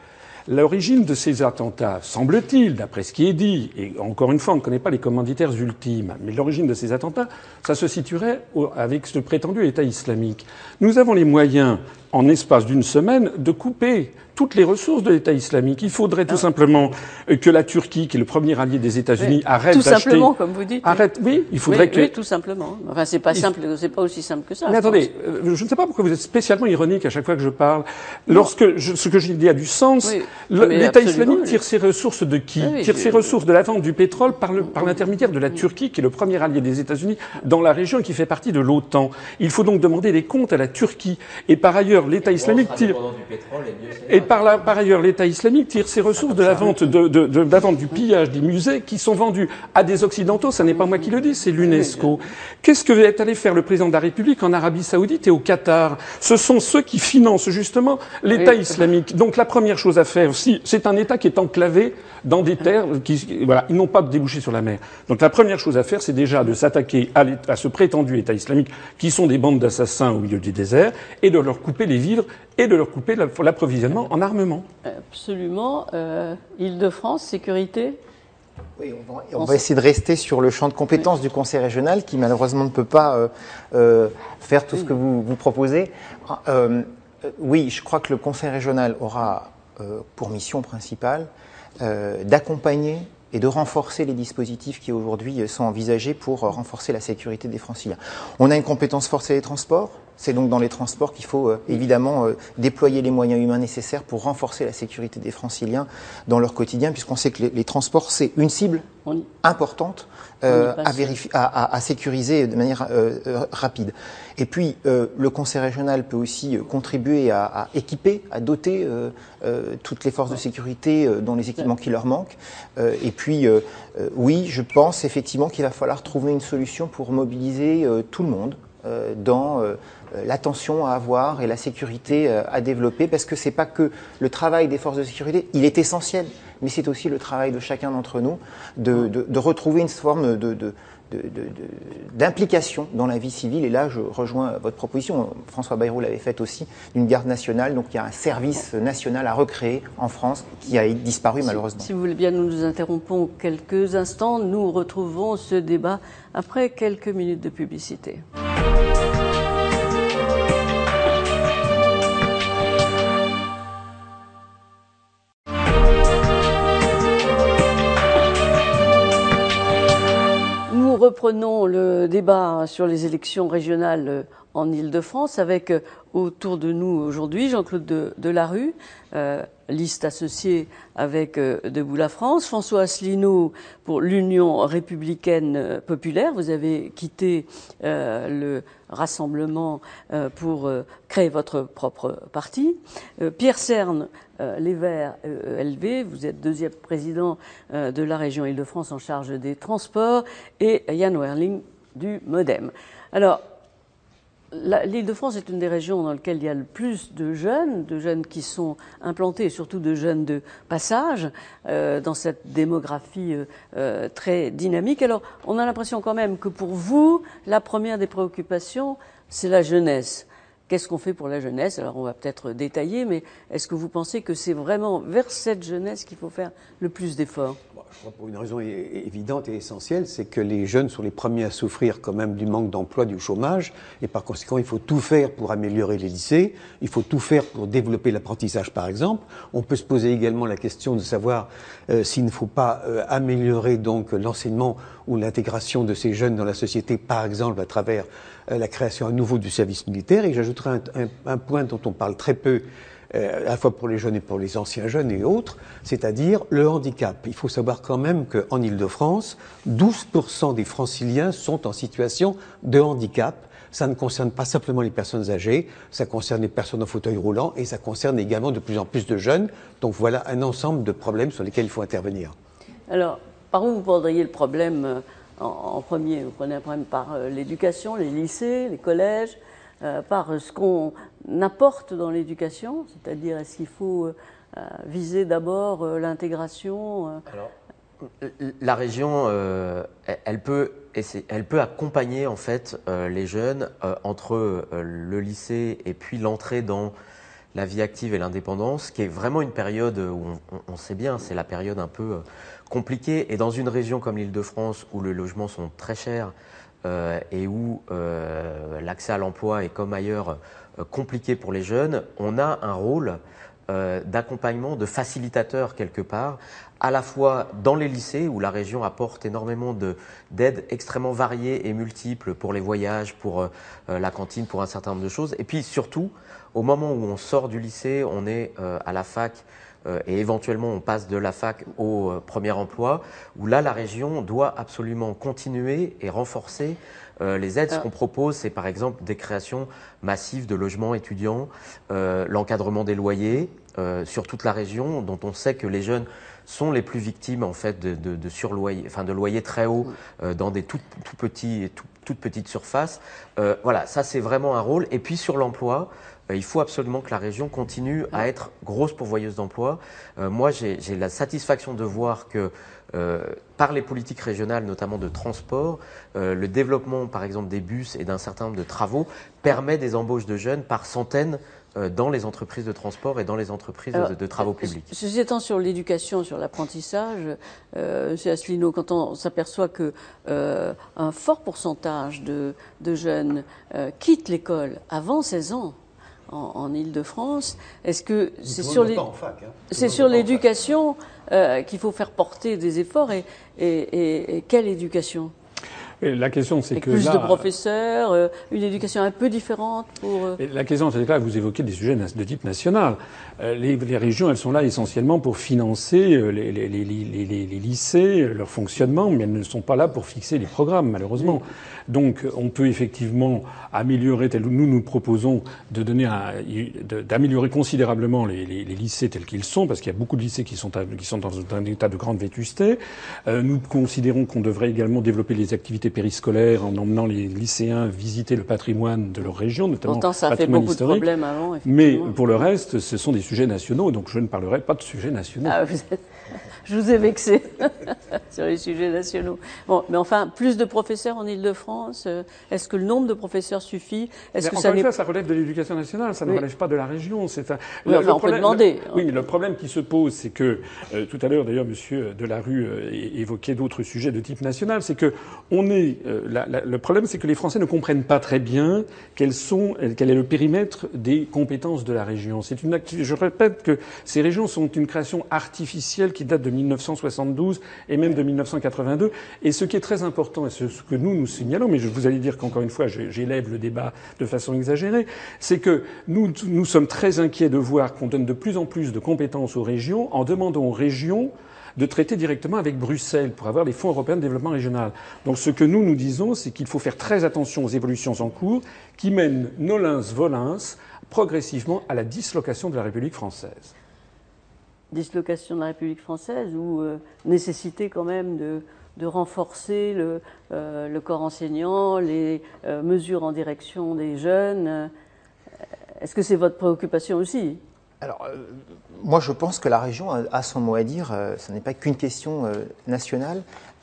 L'origine de ces attentats, semble-t-il, d'après ce qui est dit, et encore une fois, on ne connaît pas les commanditaires ultimes, mais l'origine de ces attentats, ça se situerait avec ce prétendu État islamique. Nous avons les moyens, en espace d'une semaine, de couper toutes les ressources de l'État islamique. Il faudrait tout ah. simplement euh, que la Turquie, qui est le premier allié des États-Unis, arrête d'acheter. Tout simplement, comme vous dites. Arrête. Oui, il faudrait que. Oui, tout simplement. Enfin, c'est pas simple, c'est pas aussi simple que ça. Mais attendez, euh, je ne sais pas pourquoi vous êtes spécialement ironique à chaque fois que je parle. Lorsque je, ce que j'ai dit a du sens, l'État islamique tire ses ressources de qui Tire ses ressources de la vente du pétrole par l'intermédiaire de la Turquie, qui est le premier allié des États-Unis dans la région et qui fait partie de l'OTAN. Il faut donc demander des comptes à la Turquie. Et par ailleurs, l'État islamique tire. Et par, la, par ailleurs, l'État islamique tire ses ressources de la vente, de, de, de, la vente du pillage des musées qui sont vendus à des Occidentaux. Ce n'est pas moi qui le dis, c'est l'UNESCO. Qu'est-ce que est allé faire le président de la République en Arabie Saoudite et au Qatar? Ce sont ceux qui financent justement l'État islamique. Donc la première chose à faire, si c'est un État qui est enclavé dans des terres qui, voilà, ils n'ont pas de débouché sur la mer. Donc la première chose à faire, c'est déjà de s'attaquer à, à, ce prétendu État islamique, qui sont des bandes d'assassins au milieu du désert, et de leur couper les vivres et de leur couper l'approvisionnement en armement. Absolument. Euh, Île-de-France, sécurité oui, on va, essayer de rester sur le champ de compétences du Conseil régional, qui malheureusement ne peut pas euh, euh, faire tout ce que vous, vous proposez. Euh, oui, je crois que le Conseil régional aura pour mission principale d'accompagner et de renforcer les dispositifs qui aujourd'hui sont envisagés pour renforcer la sécurité des franciliens. On a une compétence forcée des transports, c'est donc dans les transports qu'il faut euh, évidemment euh, déployer les moyens humains nécessaires pour renforcer la sécurité des franciliens dans leur quotidien, puisqu'on sait que les, transports, c'est une cible importante euh, à, vérifier, à, à, sécuriser de manière rapide. Et puis, le Conseil régional peut aussi contribuer à, à, équiper, à doter toutes les forces de sécurité dans les équipements qui leur manquent. et puis, oui, je pense effectivement qu'il va falloir trouver une solution pour mobiliser tout le monde dans euh, l'attention à avoir et la sécurité euh, à développer, parce que c'est pas que le travail des forces de sécurité, il est essentiel, mais c'est aussi le travail de chacun d'entre nous de, de, de, retrouver une forme de, de d'implication dans la vie civile. Et là, je rejoins votre proposition. François Bayrou l'avait faite aussi, d'une garde nationale. Donc il y a un service national à recréer en France qui a disparu malheureusement. Si vous voulez bien, nous nous interrompons quelques instants. Nous retrouvons ce débat après quelques minutes de publicité. Reprenons le débat sur les élections régionales en Ile-de-France avec euh, autour de nous aujourd'hui Jean-Claude de, Delarue, euh, liste associée avec euh, Debout la France, François Asselineau pour l'Union républicaine populaire. Vous avez quitté le rassemblement pour créer votre propre parti. Pierre Cerne, Les Verts LV, vous êtes deuxième président de la région Île-de-France en charge des transports, et Yann Werling du Modem. Alors, L'Île-de-France est une des régions dans lesquelles il y a le plus de jeunes, de jeunes qui sont implantés, et surtout de jeunes de passage, euh, dans cette démographie euh, euh, très dynamique. Alors, on a l'impression quand même que pour vous, la première des préoccupations, c'est la jeunesse. Qu'est-ce qu'on fait pour la jeunesse? Alors, on va peut-être détailler, mais est-ce que vous pensez que c'est vraiment vers cette jeunesse qu'il faut faire le plus d'efforts? Pour une raison évidente et essentielle, c'est que les jeunes sont les premiers à souffrir quand même du manque d'emploi, du chômage, et par conséquent, il faut tout faire pour améliorer les lycées, il faut tout faire pour développer l'apprentissage, par exemple. On peut se poser également la question de savoir euh, s'il ne faut pas euh, améliorer donc l'enseignement ou l'intégration de ces jeunes dans la société, par exemple à travers euh, la création à nouveau du service militaire. Et j'ajouterai un, un point dont on parle très peu euh, à la fois pour les jeunes et pour les anciens jeunes et autres, c'est-à-dire le handicap. Il faut savoir quand même qu'en Ile-de-France, 12% des franciliens sont en situation de handicap. Ça ne concerne pas simplement les personnes âgées, ça concerne les personnes en fauteuil roulant et ça concerne également de plus en plus de jeunes. Donc voilà un ensemble de problèmes sur lesquels il faut intervenir. Alors, par où vous prendriez le problème euh, en, premier? Vous prenez un problème par euh, l'éducation, les lycées, les collèges? Par ce qu'on apporte dans l'éducation, c'est-à-dire est-ce qu'il faut euh, viser d'abord euh, l'intégration la région, elle, peut, elle peut accompagner en fait les jeunes entre le lycée et puis l'entrée dans la vie active et l'indépendance, qui est vraiment une période où on, sait bien, c'est la période un peu compliquée. Et dans une région comme l'Île-de-France, où les logements sont très chers, euh, et où euh, l'accès à l'emploi est comme ailleurs euh, compliqué pour les jeunes, on a un rôle d'accompagnement, de facilitateur quelque part, à la fois dans les lycées où la région apporte énormément d'aides extrêmement variées et multiples pour les voyages, pour la cantine, pour un certain nombre de choses, et puis surtout au moment où on sort du lycée, on est à la fac euh, et éventuellement on passe de la fac au euh, premier emploi, où là la région doit absolument continuer et renforcer euh, les aides. Ce qu'on propose, c'est par exemple des créations massives de logements étudiants, l'encadrement des loyers sur toute la région, dont on sait que les jeunes sont les plus victimes en fait de, de, de surloyer, enfin de loyers très hauts dans des tout, tout petits, tout, toutes petites surfaces. voilà, ça c'est vraiment un rôle. Et puis sur l'emploi, euh, il faut absolument que la région continue à être grosse pourvoyeuse d'emplois. Euh, moi, j'ai la satisfaction de voir que euh, par les politiques régionales, notamment de transport, le développement, par exemple, des bus et d'un certain nombre de travaux permet des embauches de jeunes par centaines dans les entreprises de transport et dans les entreprises de, travaux publics. Ceci étant sur l'éducation, sur l'apprentissage, euh, M. Asselineau, quand on s'aperçoit que un fort pourcentage de, de jeunes quittent l'école avant 16 ans, en, en Ile-de-France. Est-ce que c'est sur les... Hein. C'est sur l'éducation euh, qu'il faut faire porter des efforts et, et, et quelle éducation? La question, c'est que plus de professeurs, euh, une éducation un peu différente pour. Euh, la question, c'est que là, vous évoquez des sujets de type national. Euh, les, les, régions, elles sont là essentiellement pour financer les, les, les, lycées, leur fonctionnement, mais elles ne sont pas là pour fixer les programmes, malheureusement. Donc, on peut effectivement améliorer, tel nous nous proposons de donner d'améliorer considérablement les, lycées tels qu'ils sont, parce qu'il y a beaucoup de lycées qui sont, qui sont dans un état de grande vétusté. nous considérons qu'on devrait également développer les activités périscolaires en emmenant les lycéens visiter le patrimoine de leur région, notamment Pourtant, ça a fait beaucoup de problèmes avant. Mais pour le reste, ce sont des sujets nationaux, donc je ne parlerai pas de sujets nationaux. Ah, vous êtes je vous ai vexé sur les sujets nationaux. Bon, mais enfin, plus de professeurs en Ile-de-France, euh, est-ce que le nombre de professeurs suffit? Est-ce que ça, une fois, ça relève de l'éducation nationale, ça ne relève pas de la région. C'est un... oui, enfin, on peut demander. oui, mais le problème qui se pose, c'est que euh, tout à l'heure, d'ailleurs, Monsieur Delarue euh, évoquait d'autres sujets de type national, c'est que on est. La, la, le problème, c'est que les Français ne comprennent pas très bien quels sont, quel est le périmètre des compétences de la région. C'est une. Je répète que ces régions sont une création artificielle qui date de 1972 et même de 1982. Et ce qui est très important, et ce que nous nous signalons, mais je vous allez dire qu'encore une fois, j'élève le débat de façon exagérée, c'est que nous, nous sommes très inquiets de voir qu'on donne de plus en plus de compétences aux régions en demandant aux régions de traiter directement avec Bruxelles pour avoir les fonds européens de développement régional. Donc ce que nous nous disons, c'est qu'il faut faire très attention aux évolutions en cours qui mènent nolens-volens progressivement à la dislocation de la République française dislocation de la République française ou euh, nécessité quand même de, de renforcer le, euh, le, corps enseignant, les euh, mesures en direction des jeunes. Est-ce que c'est votre préoccupation aussi? Alors, moi, je pense que la région a, son mot à dire. Ce n'est pas qu'une question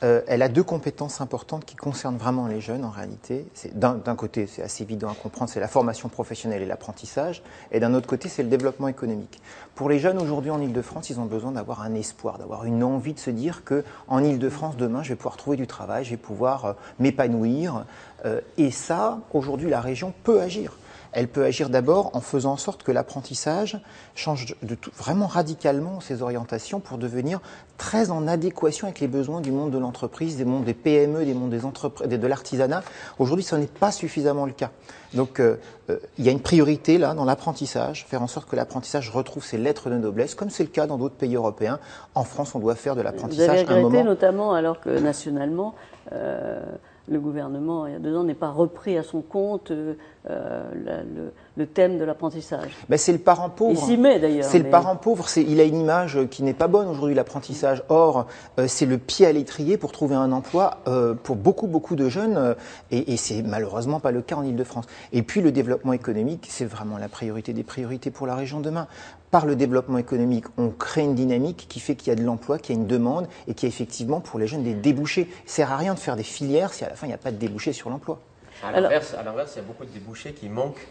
euh, elle a deux compétences importantes qui concernent vraiment les jeunes, en réalité. D'un côté, c'est assez évident à comprendre, c'est la formation professionnelle et l'apprentissage. Et d'un autre côté, c'est le développement économique. Pour les jeunes aujourd'hui en Ile-de-France, ils ont besoin d'avoir un espoir, d'avoir une envie de se dire que en Ile-de-France, demain, je vais pouvoir trouver du travail, je vais pouvoir m'épanouir. et ça, aujourd'hui, la région peut agir. Elle peut agir d'abord en faisant en sorte que l'apprentissage change de tout, vraiment radicalement ses orientations pour devenir très en adéquation avec les besoins du monde de l'entreprise, des mondes des PME, des mondes des entreprises, de l'artisanat. Aujourd'hui, ce n'est pas suffisamment le cas. Donc, euh, euh, il y a une priorité là dans l'apprentissage, faire en sorte que l'apprentissage retrouve ses lettres de noblesse, comme c'est le cas dans d'autres pays européens. En France, on doit faire de l'apprentissage un moment. notamment alors que nationalement. Euh, le gouvernement, il y a deux ans, n'est pas repris à son compte euh, le, thème de l'apprentissage. Ben c'est le parent pauvre. Il s'y met d'ailleurs. C'est le parent pauvre. Il a une image qui n'est pas bonne aujourd'hui, l'apprentissage. Or, euh, c'est le pied à l'étrier pour trouver un emploi euh, pour beaucoup, beaucoup de jeunes. et, et c'est malheureusement pas le cas en Ile-de-France. Et puis, le développement économique, c'est vraiment la priorité des priorités pour la région demain par le développement économique, on crée une dynamique qui fait qu'il y a de l'emploi, qu'il y a une demande et qu'il y a effectivement pour les jeunes des débouchés. Ça sert à rien de faire des filières si à la fin il n'y a pas de débouchés sur l'emploi. À l'inverse, il y a beaucoup de débouchés qui manquent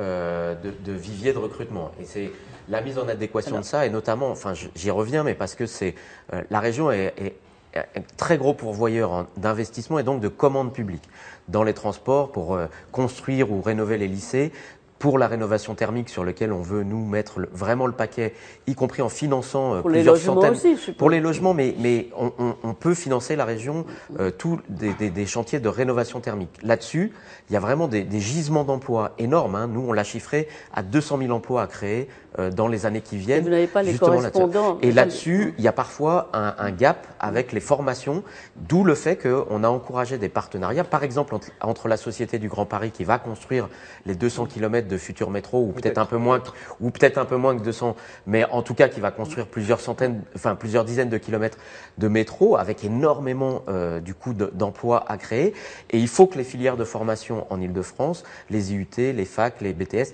euh, de, de, viviers de recrutement. Et c'est la mise en adéquation de ça, et notamment, enfin j'y reviens, mais parce que c'est euh, la région est, est, un très gros pourvoyeur d'investissement et donc de commandes publiques dans les transports pour euh, construire ou rénover les lycées, pour la rénovation thermique sur lequel on veut nous mettre vraiment le paquet, y compris en finançant euh, pour plusieurs les centaines. Aussi, pour les logements, mais, mais on, on, on peut financer la région euh, tous des, des, des, chantiers de rénovation thermique. Là-dessus, il y a vraiment des, des gisements d'emplois énormes. Hein. Nous, on l'a chiffré à 200 000 emplois à créer dans les années qui viennent. Et vous n'avez pas les correspondants. Et là-dessus, il y a parfois un, un gap avec les formations, d'où le fait qu'on a encouragé des partenariats, par exemple entre, entre la Société du Grand Paris qui va construire les 200 km de futur métro, ou peut-être un peu moins, ou peut-être un peu moins que 200, mais en tout cas qui va construire plusieurs centaines, enfin plusieurs dizaines de kilomètres de métro avec énormément euh, du coup d'emplois à créer. Et il faut que les filières de formation en Ile-de-France, les IUT, les facs, les BTS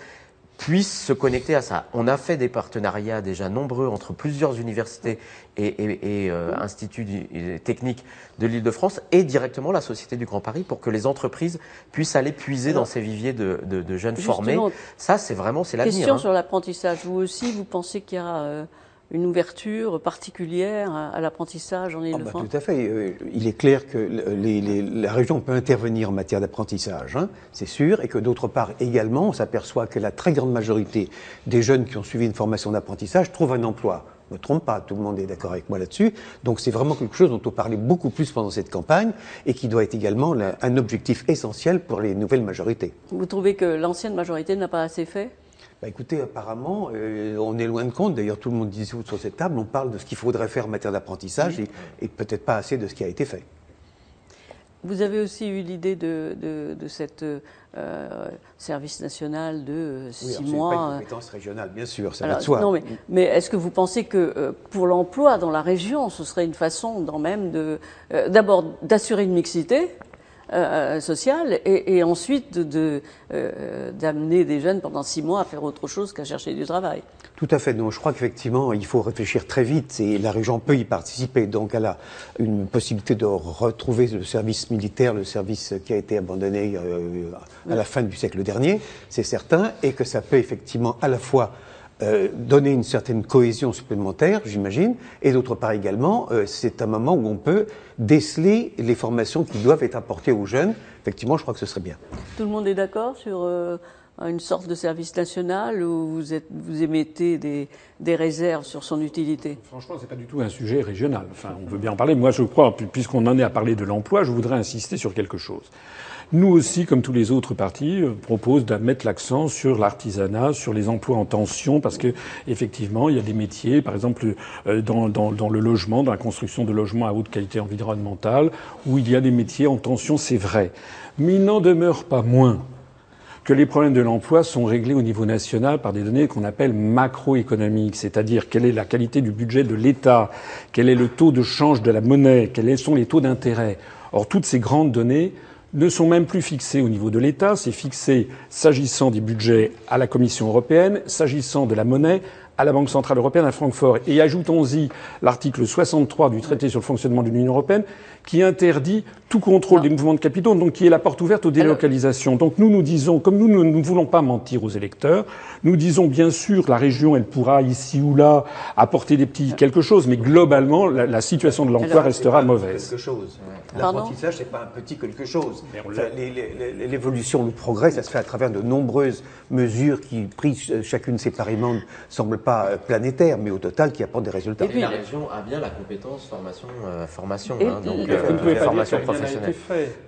puissent se connecter à ça. On a fait des partenariats déjà nombreux entre plusieurs universités et, et, et euh, instituts techniques de l'Île-de-France et directement la Société du Grand Paris pour que les entreprises puissent aller puiser dans ces viviers de, de, de jeunes formés. Ça, c'est vraiment c'est l'avenir. Question hein. sur l'apprentissage. Vous aussi, vous pensez qu'il y a euh, une ouverture particulière à l'apprentissage en Ile-de-France oh bah, Tout à fait. Euh, il est clair que les, les, la région peut intervenir en matière d'apprentissage, hein, c'est sûr, et que d'autre part également, on s'aperçoit que la très grande majorité des jeunes qui ont suivi une formation d'apprentissage trouvent un emploi. Ne me trompe pas, tout le monde est d'accord avec moi là-dessus. Donc c'est vraiment quelque chose dont on parlait beaucoup plus pendant cette campagne et qui doit être également un objectif essentiel pour les nouvelles majorités. Vous trouvez que l'ancienne majorité n'a pas assez fait? Bah écoutez, apparemment, euh, on est loin de compte. D'ailleurs, tout le monde dit sur cette table, on parle de ce qu'il faudrait faire en matière d'apprentissage et, et peut-être pas assez de ce qui a été fait. Vous avez aussi eu l'idée de, de, de cette euh, service national de oui, six alors, mois. Pas une compétence régionale, bien sûr, ça va de soi. Non, mais, mais est-ce que vous pensez que euh, pour l'emploi dans la région, ce serait une façon, dans même de, euh, d'abord d'assurer une mixité euh, sociale et, et ensuite de, euh, d'amener des jeunes pendant six mois à faire autre chose qu'à chercher du travail. Tout à fait. Donc, je crois qu'effectivement, il faut réfléchir très vite et la région peut y participer. Donc, elle a une possibilité de retrouver le service militaire, le service qui a été abandonné euh, à la fin du siècle dernier, c'est certain, et que ça peut effectivement à la fois euh, donner une certaine cohésion supplémentaire, j'imagine, et d'autre part également, euh, c'est un moment où on peut déceler les formations qui doivent être apportées aux jeunes. Effectivement, je crois que ce serait bien. Tout le monde est d'accord sur euh, une sorte de service national où vous, êtes, vous émettez des, des réserves sur son utilité? Franchement, c'est pas du tout un sujet régional. Enfin, on veut bien en parler. Moi, je crois, puisqu'on en est à parler de l'emploi, je voudrais insister sur quelque chose. Nous aussi, comme tous les autres partis, euh, proposent de mettre l'accent sur l'artisanat, sur les emplois en tension, parce que effectivement, il y a des métiers, par exemple euh, dans, dans, dans, le logement, dans la construction de logements à haute qualité environnementale, où il y a des métiers en tension, c'est vrai. Mais il n'en demeure pas moins que les problèmes de l'emploi sont réglés au niveau national par des données qu'on appelle macroéconomiques, c'est-à-dire quelle est la qualité du budget de l'État, quel est le taux de change de la monnaie, quels sont les taux d'intérêt. Or, toutes ces grandes données ne sont même plus fixés au niveau de l'État, c'est fixé s'agissant des budgets à la Commission européenne, s'agissant de la monnaie à la Banque Centrale Européenne à Francfort. Et ajoutons-y l'article 63 du traité sur le fonctionnement de l'Union Européenne qui interdit tout contrôle des mouvements de capitaux, donc qui est la porte ouverte aux délocalisations. Donc nous nous disons, comme nous ne voulons pas mentir aux électeurs, nous disons bien sûr la région, elle pourra ici ou là apporter des petits quelque chose, mais globalement la, situation de l'emploi restera mauvaise. Quelque chose. L'apprentissage, c'est pas un petit quelque chose. L'évolution, le progrès, ça se fait à travers de nombreuses mesures qui, prises chacune séparément, ne semblent pas planétaires, mais au total qui apportent des résultats. Et puis la région a bien la compétence formation, euh, formation, hein, donc euh, formation professionnelle.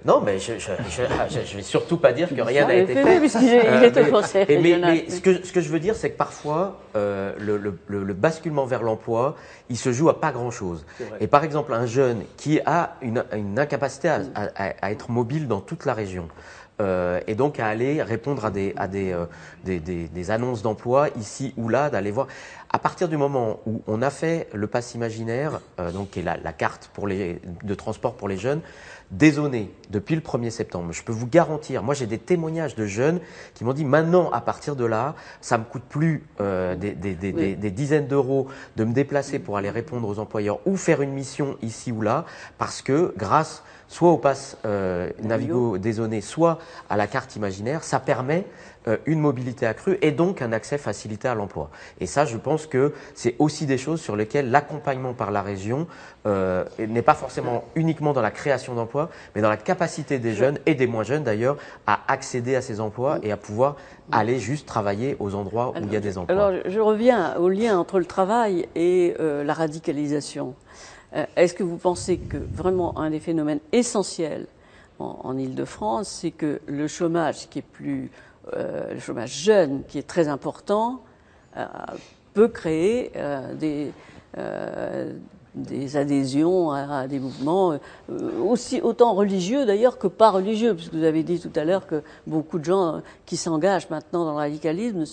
Non, mais je, je, vais surtout pas dire que rien n'a été fait. Puisqu'il est au euh, conseil mais, ce, que, ce que je veux dire, c'est que parfois, le, le, basculement vers l'emploi, il se joue à pas grand-chose. Et par exemple, un jeune qui a une, une incapacité à, à, être mobile dans toute la région, euh, et donc à aller répondre à des, à des, euh, des, des, des annonces d'emploi ici ou là, d'aller voir. À partir du moment où on a fait le pass imaginaire, euh, donc qui est la, la, carte pour les, de transport pour les jeunes, dézoné depuis le 1er septembre, je peux vous garantir, moi j'ai des témoignages de jeunes qui m'ont dit maintenant à partir de là, ça me coûte plus euh, des, des, des, des, dizaines d'euros de me déplacer pour aller répondre aux employeurs ou faire une mission ici ou là, parce que grâce soit au pass euh, Navigo dézoné, soit à la carte imaginaire, ça permet euh, une mobilité accrue et donc un accès facilité à l'emploi. Et ça, je pense que c'est aussi des choses sur lesquelles l'accompagnement par la région euh, n'est pas forcément uniquement dans la création d'emplois, mais dans la capacité des jeunes et des moins jeunes d'ailleurs à accéder à ces emplois et à pouvoir aller juste travailler aux endroits où il y a des emplois. Alors, je reviens au lien entre le travail et euh, la radicalisation. Euh, est-ce que vous pensez que vraiment un des phénomènes essentiels en, en Ile-de-France, c'est que le chômage qui est plus, euh, le chômage jeune qui est très important, euh, peut créer des, des adhésions à, des mouvements aussi autant religieux d'ailleurs que pas religieux, puisque vous avez dit tout à l'heure que beaucoup de gens qui s'engagent maintenant dans le radicalisme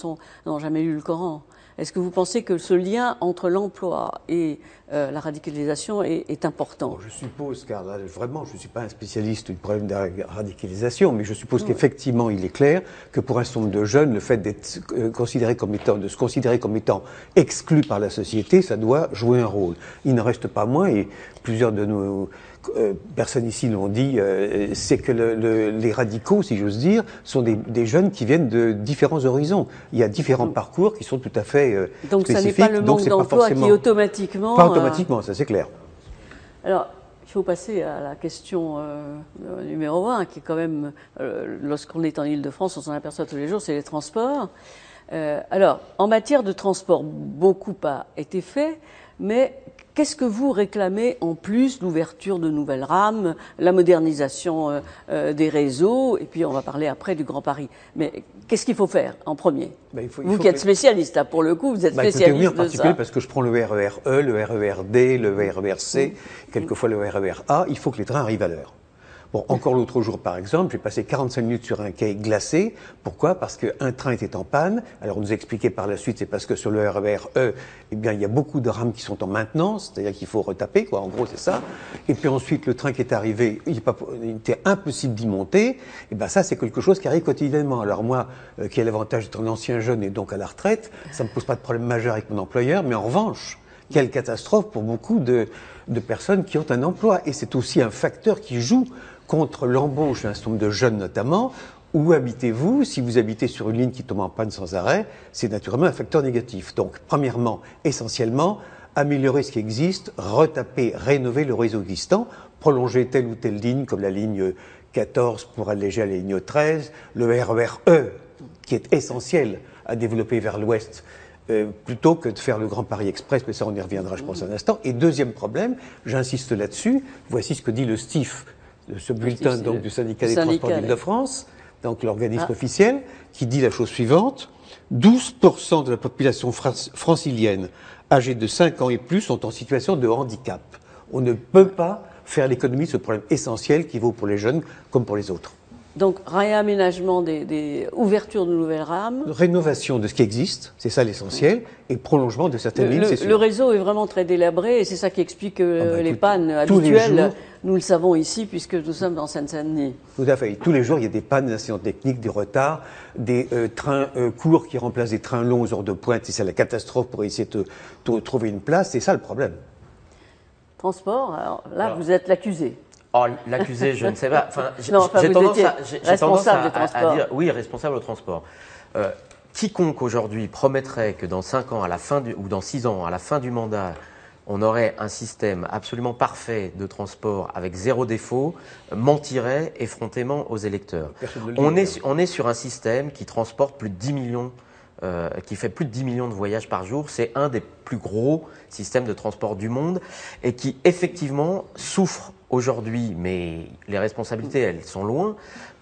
n'ont jamais lu le Coran. Est-ce que vous pensez que ce lien entre l'emploi et euh, la radicalisation est, est important? Je suppose, car là, vraiment, je ne suis pas un spécialiste du problème de la radicalisation, mais je suppose qu'effectivement, il est clair que pour un certain nombre de jeunes, le fait d'être euh, considéré comme étant, de se considérer comme étant exclu par la société, ça doit jouer un rôle. Il ne reste pas moins, et plusieurs de nos euh, personnes ici l'ont dit, euh, c'est que le, les radicaux, si j'ose dire, sont des, des, jeunes qui viennent de différents horizons. Il y a différents parcours qui sont tout à fait euh, Donc spécifiques. ça n'est pas le manque d'emploi qui automatiquement... Pas automatiquement, ça c'est clair. Alors, il faut passer à la question numéro un, qui est quand même, lorsqu'on est en Ile-de-France, on s'en aperçoit tous les jours, c'est les transports. alors, en matière de transport, beaucoup a été fait, mais Qu'est-ce que vous réclamez en plus L'ouverture de nouvelles rames, la modernisation euh, euh, des réseaux, et puis on va parler après du Grand Paris. Mais qu'est-ce qu'il faut faire en premier ben, il faut, il Vous qui êtes spécialiste, là, pour le coup, vous êtes ben, spécialiste il faut en particulier parce que je prends le RER E, le RER D, le RER C, quelquefois le RER A. Il faut que les trains arrivent à l'heure. Bon, encore l'autre jour, par exemple, j'ai passé 45 minutes sur un quai glacé. Pourquoi? Parce qu'un train était en panne. Alors, on nous expliquait par la suite, c'est parce que sur le RER E, eh bien, il y a beaucoup de rames qui sont en maintenance, c'est-à-dire qu'il faut retaper, quoi. En gros, c'est ça. Et puis ensuite, le train qui est arrivé, il, était impossible d'y monter. Et eh ben, ça, c'est quelque chose qui arrive quotidiennement. Alors, moi, euh, qui ai l'avantage d'être un ancien jeune et donc à la retraite, ça me pose pas de problème majeur avec mon employeur, mais en revanche, quelle catastrophe pour beaucoup de personnes qui ont un emploi. Et c'est aussi un facteur qui joue contre l'embauche d'un certain nombre de jeunes notamment. Où habitez-vous? Si vous habitez sur une ligne qui tombe en panne sans arrêt, c'est naturellement un facteur négatif. Donc, premièrement, essentiellement, améliorer ce qui existe, retaper, rénover le réseau existant, prolonger telle ou telle ligne, comme la ligne 14 pour alléger la ligne 13, le RER E, qui est essentiel à développer vers l'ouest, euh, plutôt que de faire le Grand Paris Express, mais ça on y reviendra je pense un instant. Et deuxième problème, j'insiste là-dessus, voici ce que dit le STIF, ce bulletin donc, du syndicat des transports d'Île-de-France, donc l'organisme ah. officiel, qui dit la chose suivante 12% de la population francilienne âgée de 5 ans et plus sont en situation de handicap. On ne peut pas faire l'économie de ce problème essentiel qui vaut pour les jeunes comme pour les autres. Donc, réaménagement des, des ouvertures de nouvelles rames. Rénovation de ce qui existe, c'est ça l'essentiel, et prolongement de certaines Le, lignes, le- le réseau est vraiment très délabré et c'est ça qui explique euh, Ah bah, les tout- pannes les habituelles. jours. Nous le savons ici puisque nous sommes dans Seine-Saint-Denis. Tout à fait. Tous les jours, il y a des pannes, des incidents techniques, des retards, des euh, trains euh, courts qui remplacent des trains longs aux heures de pointe. Et c'est la catastrophe pour essayer de, de trouver une place. C'est ça le problème. Transport, alors là, Alors. vous êtes l'accusé. Oh, l'accusé, je ne sais pas. Enfin, j'ai tendance, à, j'ai- j'ai responsable tendance à- des à- à transports. dire, oui, responsable au transport. Euh, quiconque aujourd'hui promettrait que dans 5 ans, à la fin du, ou dans 6 ans, à la fin du mandat, on aurait un système absolument parfait de transport avec zéro défaut, mentirait effrontément aux électeurs. Dit, On est, on sur un système qui transporte plus de 10 millions, euh, qui fait plus de 10 millions de voyages par jour. C'est un des plus gros systèmes de transport du monde et qui effectivement souffre aujourd'hui, mais les responsabilités, elles sont loin,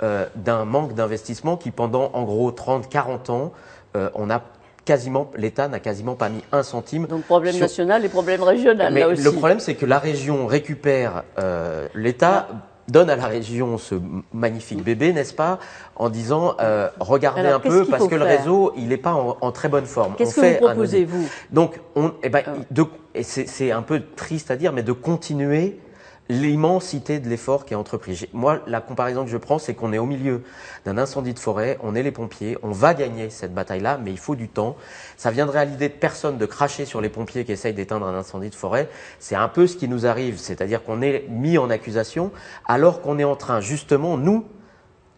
euh, d'un manque d'investissement qui pendant en gros 30, 40 ans, euh, on a quasiment, l'État n'a quasiment pas mis un centime. Donc problème sur- national et problème régional mais là aussi. le problème, c'est que la région récupère, euh, l'État donne à la région ce magnifique bébé, n'est-ce pas, en disant euh, regardez Alors, un peu parce que le réseau, il n'est pas en, en très bonne forme. Qu'est-ce On que fait vous un proposez, audit. vous? Donc, on, eh ben, Ah. de, et c'est c'est un peu triste à dire, mais de continuer l'immensité de l'effort qui est entrepris. Moi, la comparaison que je prends, c'est qu'on est au milieu d'un incendie de forêt, on est les pompiers, on va gagner cette bataille-là, mais il faut du temps. Ça viendrait à l'idée de personne de cracher sur les pompiers qui essayent d'éteindre un incendie de forêt. C'est un peu ce qui nous arrive, c'est-à-dire qu'on est mis en accusation, alors qu'on est en train, justement, nous,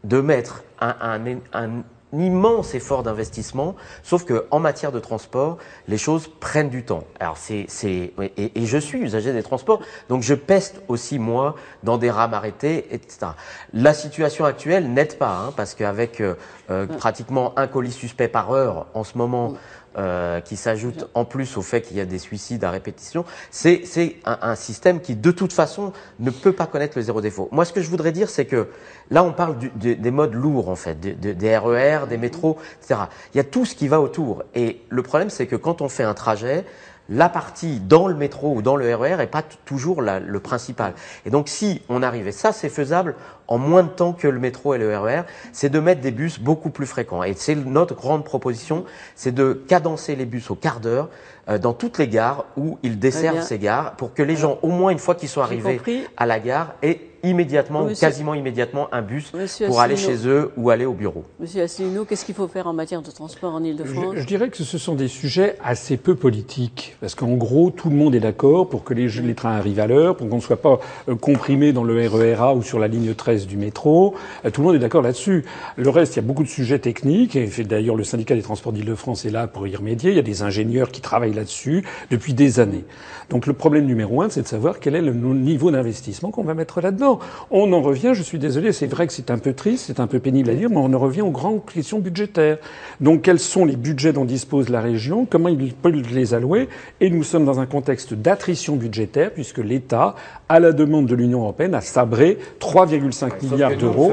de mettre un, un- un immense effort d'investissement, sauf que en matière de transport, les choses prennent du temps. Alors c'est, c'est et, et je suis usager des transports, donc je peste aussi moi dans des rames arrêtées, etc. La situation actuelle n'aide pas, hein, parce qu'avec euh, euh, pratiquement un colis suspect par heure en ce moment. Euh, qui s'ajoute en plus au fait qu'il y a des suicides à répétition, c'est un, un système qui de toute façon ne peut pas connaître le zéro défaut. Moi, ce que je voudrais dire, c'est que là, on parle du- des- des modes lourds en fait, de- de- des RER, des métros, etc. Il y a tout ce qui va autour. Et le problème, c'est que quand on fait un trajet, la partie dans le métro ou dans le RER est pas t- toujours la- le principal. Et donc, si on arrive, et ça, c'est faisable en moins de temps que le métro et le RER, c'est de mettre des bus beaucoup plus fréquents. Et c'est notre grande proposition, c'est de cadencer les bus au quart d'heure euh, dans toutes les gares où ils desservent ces gares pour que les gens, au moins une fois qu'ils sont arrivés à la gare, aient immédiatement ou Monsieur- quasiment immédiatement un bus Monsieur pour aller chez eux ou aller au bureau. Monsieur Asselineau, qu'est-ce qu'il faut faire en matière de transport en Ile-de-France Je, je dirais que ce sont des sujets assez peu politiques, parce qu'en gros, tout le monde est d'accord pour que les, les trains arrivent à l'heure, pour qu'on ne soit pas euh, comprimé dans le RERA ou sur la ligne 13 du métro. Euh, tout le monde est d'accord là-dessus. Le reste, il y a beaucoup de sujets techniques, et d'ailleurs le syndicat des transports d'Île-de-France est là pour y remédier. Il y a des ingénieurs qui travaillent là-dessus depuis des années. Donc le problème numéro un, c'est de savoir quel est le niveau d'investissement qu'on va mettre là-dedans. On en revient, je suis désolé, c'est vrai que c'est un peu triste, c'est un peu pénible à dire, mais on en revient aux grandes questions budgétaires. Donc quels sont les budgets dont dispose la région, comment il peut les allouer, et nous sommes dans un contexte d'attrition budgétaire, puisque l'État, à la demande de l'Union européenne, a sabré 3,5 milliards d'euros.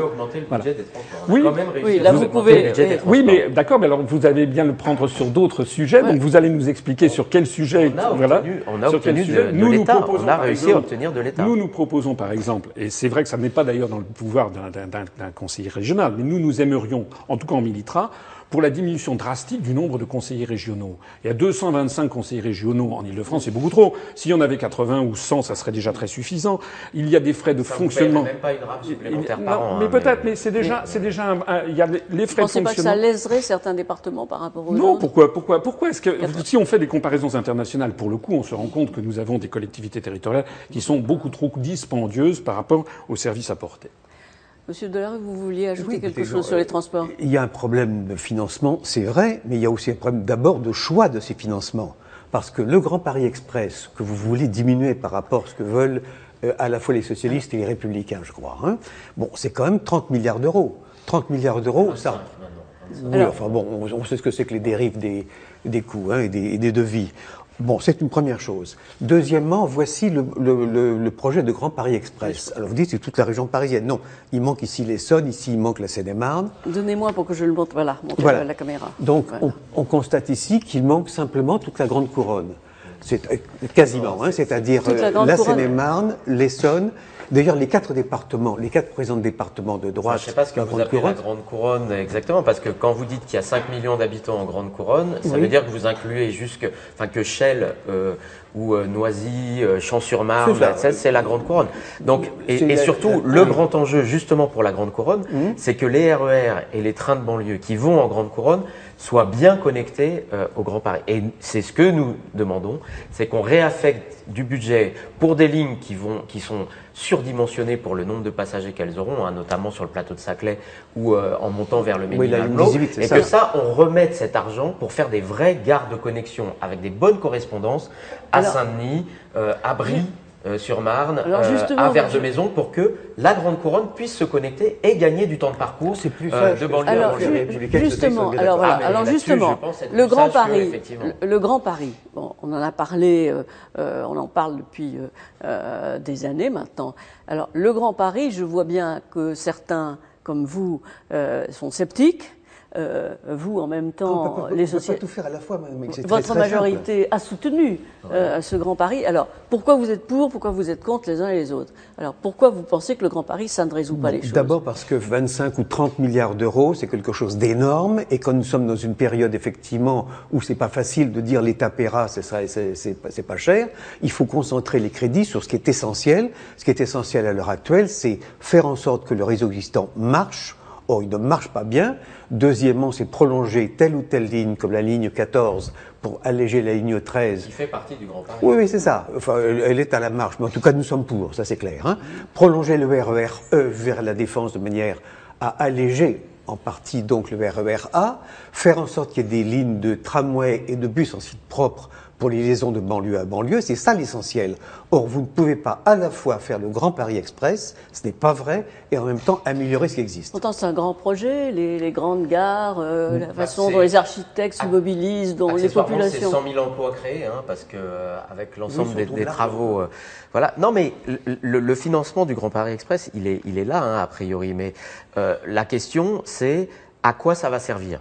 Voilà. Oui. Oui, là, vous pouvez- Oui, mais d'accord, mais alors vous allez bien le prendre sur d'autres sujets, donc vous allez nous expliquer sur quel sujet. On a voilà, obtenu- on a sur quel de- sujet. de Nous, nous l'État, proposons, on a par réussi à obtenir de l'État. Nous, nous proposons par exemple, et c'est vrai que ça n'est pas d'ailleurs dans le pouvoir d'un- conseiller régional, mais nous, nous aimerions, en tout cas en Militra, pour la diminution drastique du nombre de conseillers régionaux. Il y a 225 conseillers régionaux en Ile-de-France, c'est beaucoup trop. S'il y en avait 80 ou 100, ça serait déjà très suffisant. Il y a des frais de fonctionnement. même pas une rame supplémentaire Il- par non, an. mais hein, peut-être, mais c'est déjà, c'est déjà, un- un- il y a les- les Vous frais de pensez pas que ça fonctionnement. léserait certains départements par rapport aux Non, autres pourquoi, pourquoi, pourquoi est-ce que si on fait des comparaisons internationales, pour le coup, on se rend compte que nous avons des collectivités territoriales qui sont beaucoup trop dispendieuses par rapport aux services apportés. Monsieur Delarue, vous vouliez ajouter Oui, quelque écoutez, chose sur les transports? Il y a un problème de financement, c'est vrai, mais il y a aussi un problème d'abord de choix de ces financements. Parce que le Grand Paris Express, que vous voulez diminuer par rapport à ce que veulent euh, à la fois les socialistes et les républicains, je crois, hein, bon, c'est quand même 30 milliards d'euros. 30 milliards d'euros, ça. Oui, Alors- enfin bon, on, on sait ce que c'est que les dérives des, des coûts hein, et, des, et des devis. Bon, c'est une première chose. Deuxièmement, voici le, le- le- le projet de Grand Paris Express. Alors vous dites c'est toute la région parisienne. Non, il manque ici l'Essonne, ici il manque la Seine-et-Marne. Donnez-moi pour que je le montre. Voilà, montrez Voilà. la caméra. Donc Voilà. on, on constate ici qu'il manque simplement toute la grande couronne. C'est euh, quasiment, hein, c'est-à-dire la euh, la. Seine-et-Marne, l'Essonne D'ailleurs, les quatre départements, les quatre présidents de départements de droite, je ne sais pas ce que vous appelez la Grande Couronne exactement, parce que quand vous dites qu'il y a 5 millions d'habitants en Grande Couronne, ça Oui. veut dire que vous incluez jusque, enfin que Chelles euh, ou euh, Noisy, euh, Champs-sur-Marne, C'est ça. ça, la Grande Couronne. Donc, et, surtout, le grand enjeu justement pour la Grande Couronne, c'est que les RER et les trains de banlieue qui vont en Grande Couronne soient bien connectés euh, au Grand Paris. Et c'est ce que nous demandons, c'est qu'on réaffecte du budget pour des lignes qui vont, qui sont surdimensionnées pour le nombre de passagers qu'elles auront, hein, notamment sur le plateau de Saclay ou euh, en montant vers le Oui, la ligne Ménil-Malmö, 18, c'est et ça. que ça, on remette cet argent pour faire des vraies gares de connexion avec des bonnes correspondances à Saint-Denis, euh, à Brie. Euh, sur Marne, Alors, euh, à je- Vers-de-Maison, pour que la Grande Couronne puisse se connecter et gagner du temps de parcours C'est plus euh, de banlieue à Alors, banlieue. ju- justement, alors voilà. Ah, alors là-dessus, justement, le Grand Paris, le, Grand Paris, bon, on en a parlé, euh, euh, on en parle depuis euh, euh, des années maintenant. Alors, le Grand Paris, je vois bien que certains, comme vous, euh, sont sceptiques. Euh, vous, en même on temps, peut les on peut pas sociétés. tout faire à la fois, mais très, Votre très simple. majorité a soutenu euh, ce Grand Paris. Alors, pourquoi vous êtes pour, pourquoi vous êtes contre les uns et les autres? Alors, pourquoi vous pensez que le Grand Paris, ça ne résout pas les choses? D'abord parce que 25 ou 30 milliards d'euros, c'est quelque chose d'énorme, et quand nous sommes dans une période effectivement où c'est pas facile de dire l'État paiera, c'est ça, c'est pas cher. Il faut concentrer les crédits sur ce qui est essentiel. Ce qui est essentiel à l'heure actuelle, c'est faire en sorte que le réseau existant marche. Or, il ne marche pas bien. Deuxièmement, c'est prolonger telle ou telle ligne, comme la ligne 14, pour alléger la ligne 13, Qui fait partie du Grand Paris. oui, oui, c'est ça. Enfin, elle est à la marche, mais en tout cas, nous sommes pour, ça c'est clair. Hein. Prolonger le RER E vers la défense de manière à alléger en partie donc le RER A, faire en sorte qu'il y ait des lignes de tramway et de bus en site propre pour les liaisons de banlieue à banlieue, c'est ça l'essentiel. Or, vous ne pouvez pas à la fois faire le Grand Paris Express, ce n'est pas vrai, et en même temps améliorer ce qui existe. Pourtant, c'est un grand projet, les, les grandes gares, euh, la façon c'est- dont les architectes se mobilisent, dont les Accessoirement, populations. C'est 100 000 emplois créés, hein, parce que euh, avec l'ensemble Oui, des, travaux, euh, voilà. Non, mais le, le- le financement du Grand Paris Express, il est, il est là, hein, a priori. Mais euh, la question, c'est à quoi ça va servir?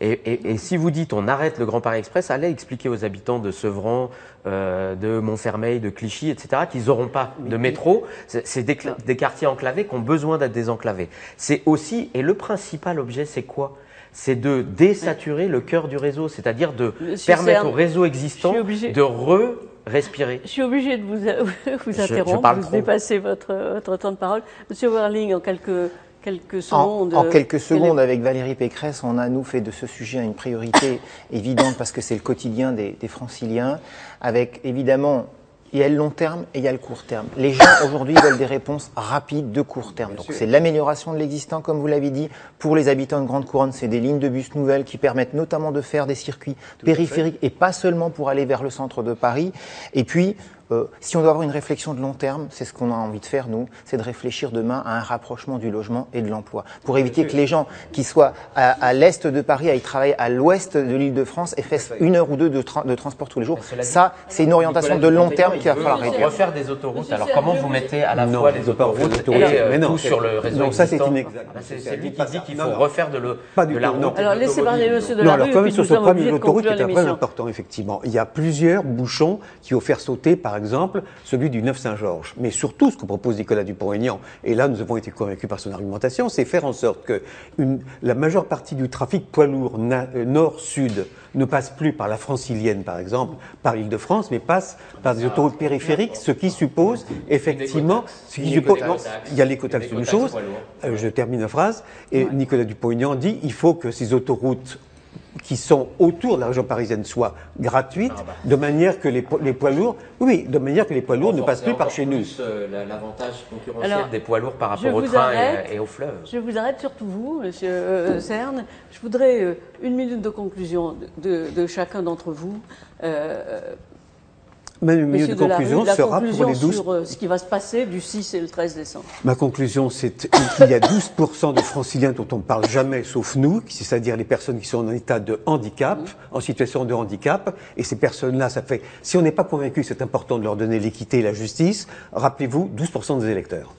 Et, et- et si vous dites on arrête le Grand Paris Express, allez expliquer aux habitants de Sevran, euh, de Montfermeil, de Clichy, etc., qu'ils n'auront pas de métro. C'est des, quartiers enclavés qui ont besoin d'être désenclavés. C'est aussi, et le principal objet, c'est quoi? C'est de désaturer le cœur du réseau, c'est-à-dire de Monsieur permettre au réseau existant je de re-respirer. Je suis obligée de vous, vous Je- interrompre, je parle vous dépassez votre, votre temps de parole. Monsieur Werling, en quelques, quelques En, secondes. en euh, quelques secondes, avec Valérie Pécresse, on a, nous, fait de ce sujet une priorité évidente parce que c'est le quotidien des, des franciliens, avec évidemment, il y a le long terme et il y a le court terme. Les gens aujourd'hui veulent des réponses rapides de court terme. Donc c'est l'amélioration de l'existant, comme vous l'avez dit. Pour les habitants de Grande Couronne, c'est des lignes de bus nouvelles qui permettent notamment de faire des circuits périphériques et pas seulement pour aller vers le centre de Paris. Et puis, euh, si on doit avoir une réflexion de long terme, c'est ce qu'on a envie de faire, nous, c'est de réfléchir demain à un rapprochement du logement et de l'emploi. Pour éviter que les gens qui soient à, à l'est de Paris aillent travailler à l'ouest de l'île de France et fassent une heure ou deux de, tra- de transport tous les jours. Dit, Ça, c'est une orientation de long terme qu'il va falloir réduire. refaire des autoroutes. Alors comment vous mettez à la Non, fois les refaire autoroutes et d'autoroutes. euh, Mais non, tout sur le réseau non, ça, c'est inexact. Ah, C'est lui qui dit qu'il Non, faut non. refaire de, le, Pas du de la non. route. Alors, laissez parler monsieur de non, la alors rue, quand même sur ce sommes premier obligés de autoroute qui est très l'émission. important, effectivement. Il y a plusieurs bouchons qui vont faire sauter, par exemple, celui du 9 Saint-Georges. Mais surtout, ce que propose Nicolas Dupont-Aignan, et là nous avons été convaincus par son argumentation, c'est faire en sorte que une- la majeure partie du trafic poids lourd euh, nord-sud ne passe plus par la francilienne, par exemple, par l'Île-de-France, mais passe par des autoroutes périphériques, ce qui suppose effectivement, ce qui Une suppose, écotaxe. non, il y a l'écotaxe, Une c'est une chose. Euh, je termine la phrase. Et Nicolas Dupont-Aignan dit il faut que ces autoroutes qui sont autour de la région parisienne soient gratuites, Ah bah. de manière que les, po- les poids lourds, oui, de manière que les poids lourds ne passent plus par chez nous. Euh, la- L'avantage concurrentiel Alors, des poids lourds par je rapport au vous train arrête. et, et au fleuve. Je vous arrête surtout vous, Monsieur euh, Cerne. Je voudrais euh, une minute de conclusion de, de- de chacun d'entre vous. Euh, Même de conclusion la sera conclusion pour les 12 sur euh, ce qui va se passer du 6 et le 13 décembre. Ma conclusion, c'est qu'il y a 12% de franciliens dont on ne parle jamais, sauf nous, c'est-à-dire les personnes qui sont en état de handicap, en situation de handicap. Et ces personnes-là, ça fait, si on n'est pas convaincu que c'est important de leur donner l'équité et la justice, rappelez-vous, 12% des électeurs.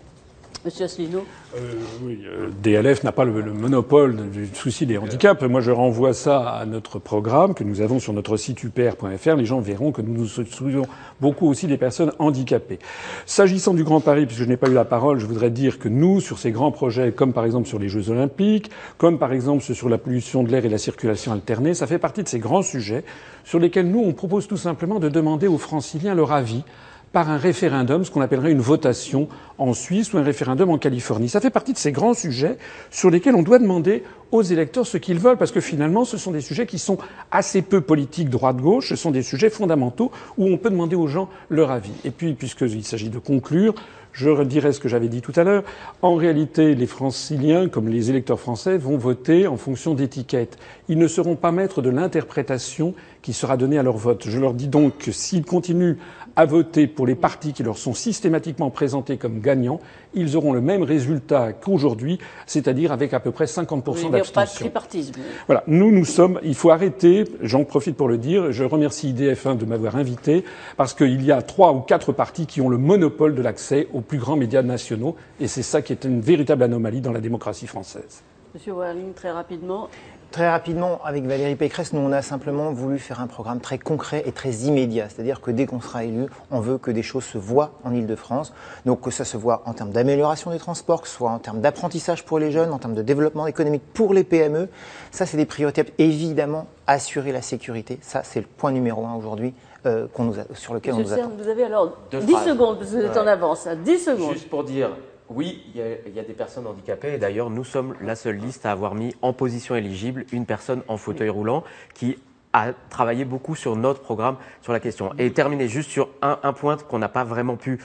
Monsieur Asselineau euh, Oui, euh, DLF n'a pas le, monopole du souci des handicaps. Moi, je renvoie ça à notre programme que nous avons sur notre site upr.fr. Les gens verront que nous nous soucions beaucoup aussi des personnes handicapées. S'agissant du Grand Paris, puisque je n'ai pas eu la parole, je voudrais dire que nous, sur ces grands projets, comme par exemple sur les Jeux Olympiques, comme par exemple sur la pollution de l'air et la circulation alternée, ça fait partie de ces grands sujets sur lesquels nous, on propose tout simplement de demander aux franciliens leur avis par un référendum, ce qu'on appellerait une votation en Suisse ou un référendum en Californie. Ça fait partie de ces grands sujets sur lesquels on doit demander aux électeurs ce qu'ils veulent, parce que finalement, ce sont des sujets qui sont assez peu politiques droite-gauche, ce sont des sujets fondamentaux où on peut demander aux gens leur avis. Et puis, puisqu'il s'agit de conclure, je redirai ce que j'avais dit tout à l'heure. En réalité, les franciliens, comme les électeurs français, vont voter en fonction d'étiquettes. Ils ne seront pas maîtres de l'interprétation qui sera donnée à leur vote. Je leur dis donc que s'ils continuent à voter pour les partis qui leur sont systématiquement présentés comme gagnants, ils auront le même résultat qu'aujourd'hui, c'est-à-dire avec à peu près 50% d'abstention. Pas de tripartisme. Voilà. Nous, nous sommes, il faut arrêter, j'en profite pour le dire, je remercie IDF1 de m'avoir invité, parce qu'il y a trois ou quatre partis qui ont le monopole de l'accès aux plus grands médias nationaux, et c'est ça qui est une véritable anomalie dans la démocratie française. Monsieur Werling, très rapidement. Très rapidement, avec Valérie Pécresse, nous, on a simplement voulu faire un programme très concret et très immédiat. C'est-à-dire que dès qu'on sera élu, on veut que des choses se voient en Ile-de-France. Donc que ça se voit en termes d'amélioration des transports, que ce soit en termes d'apprentissage pour les jeunes, en termes de développement économique pour les PME. Ça, c'est des priorités. Évidemment, assurer la sécurité. Ça, c'est le point numéro un aujourd'hui euh, sur lequel on nous attend. Vous avez alors 10 secondes, vous êtes en avance. 10 secondes. Juste pour dire, oui, il y, a, des personnes handicapées et d'ailleurs nous sommes la seule liste à avoir mis en position éligible une personne en fauteuil roulant qui a travaillé beaucoup sur notre programme sur la question. Et terminer juste sur un, point qu'on n'a pas vraiment pu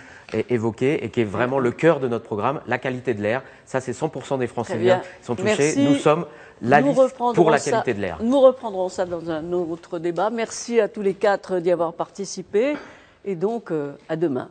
évoquer et qui est vraiment le cœur de notre programme, la qualité de l'air. Ça, c'est 100% des Franciliens qui sont touchés. Nous sommes la liste pour la qualité de l'air. Nous reprendrons ça dans un autre débat. Merci à tous les quatre d'y avoir participé et donc euh, à demain.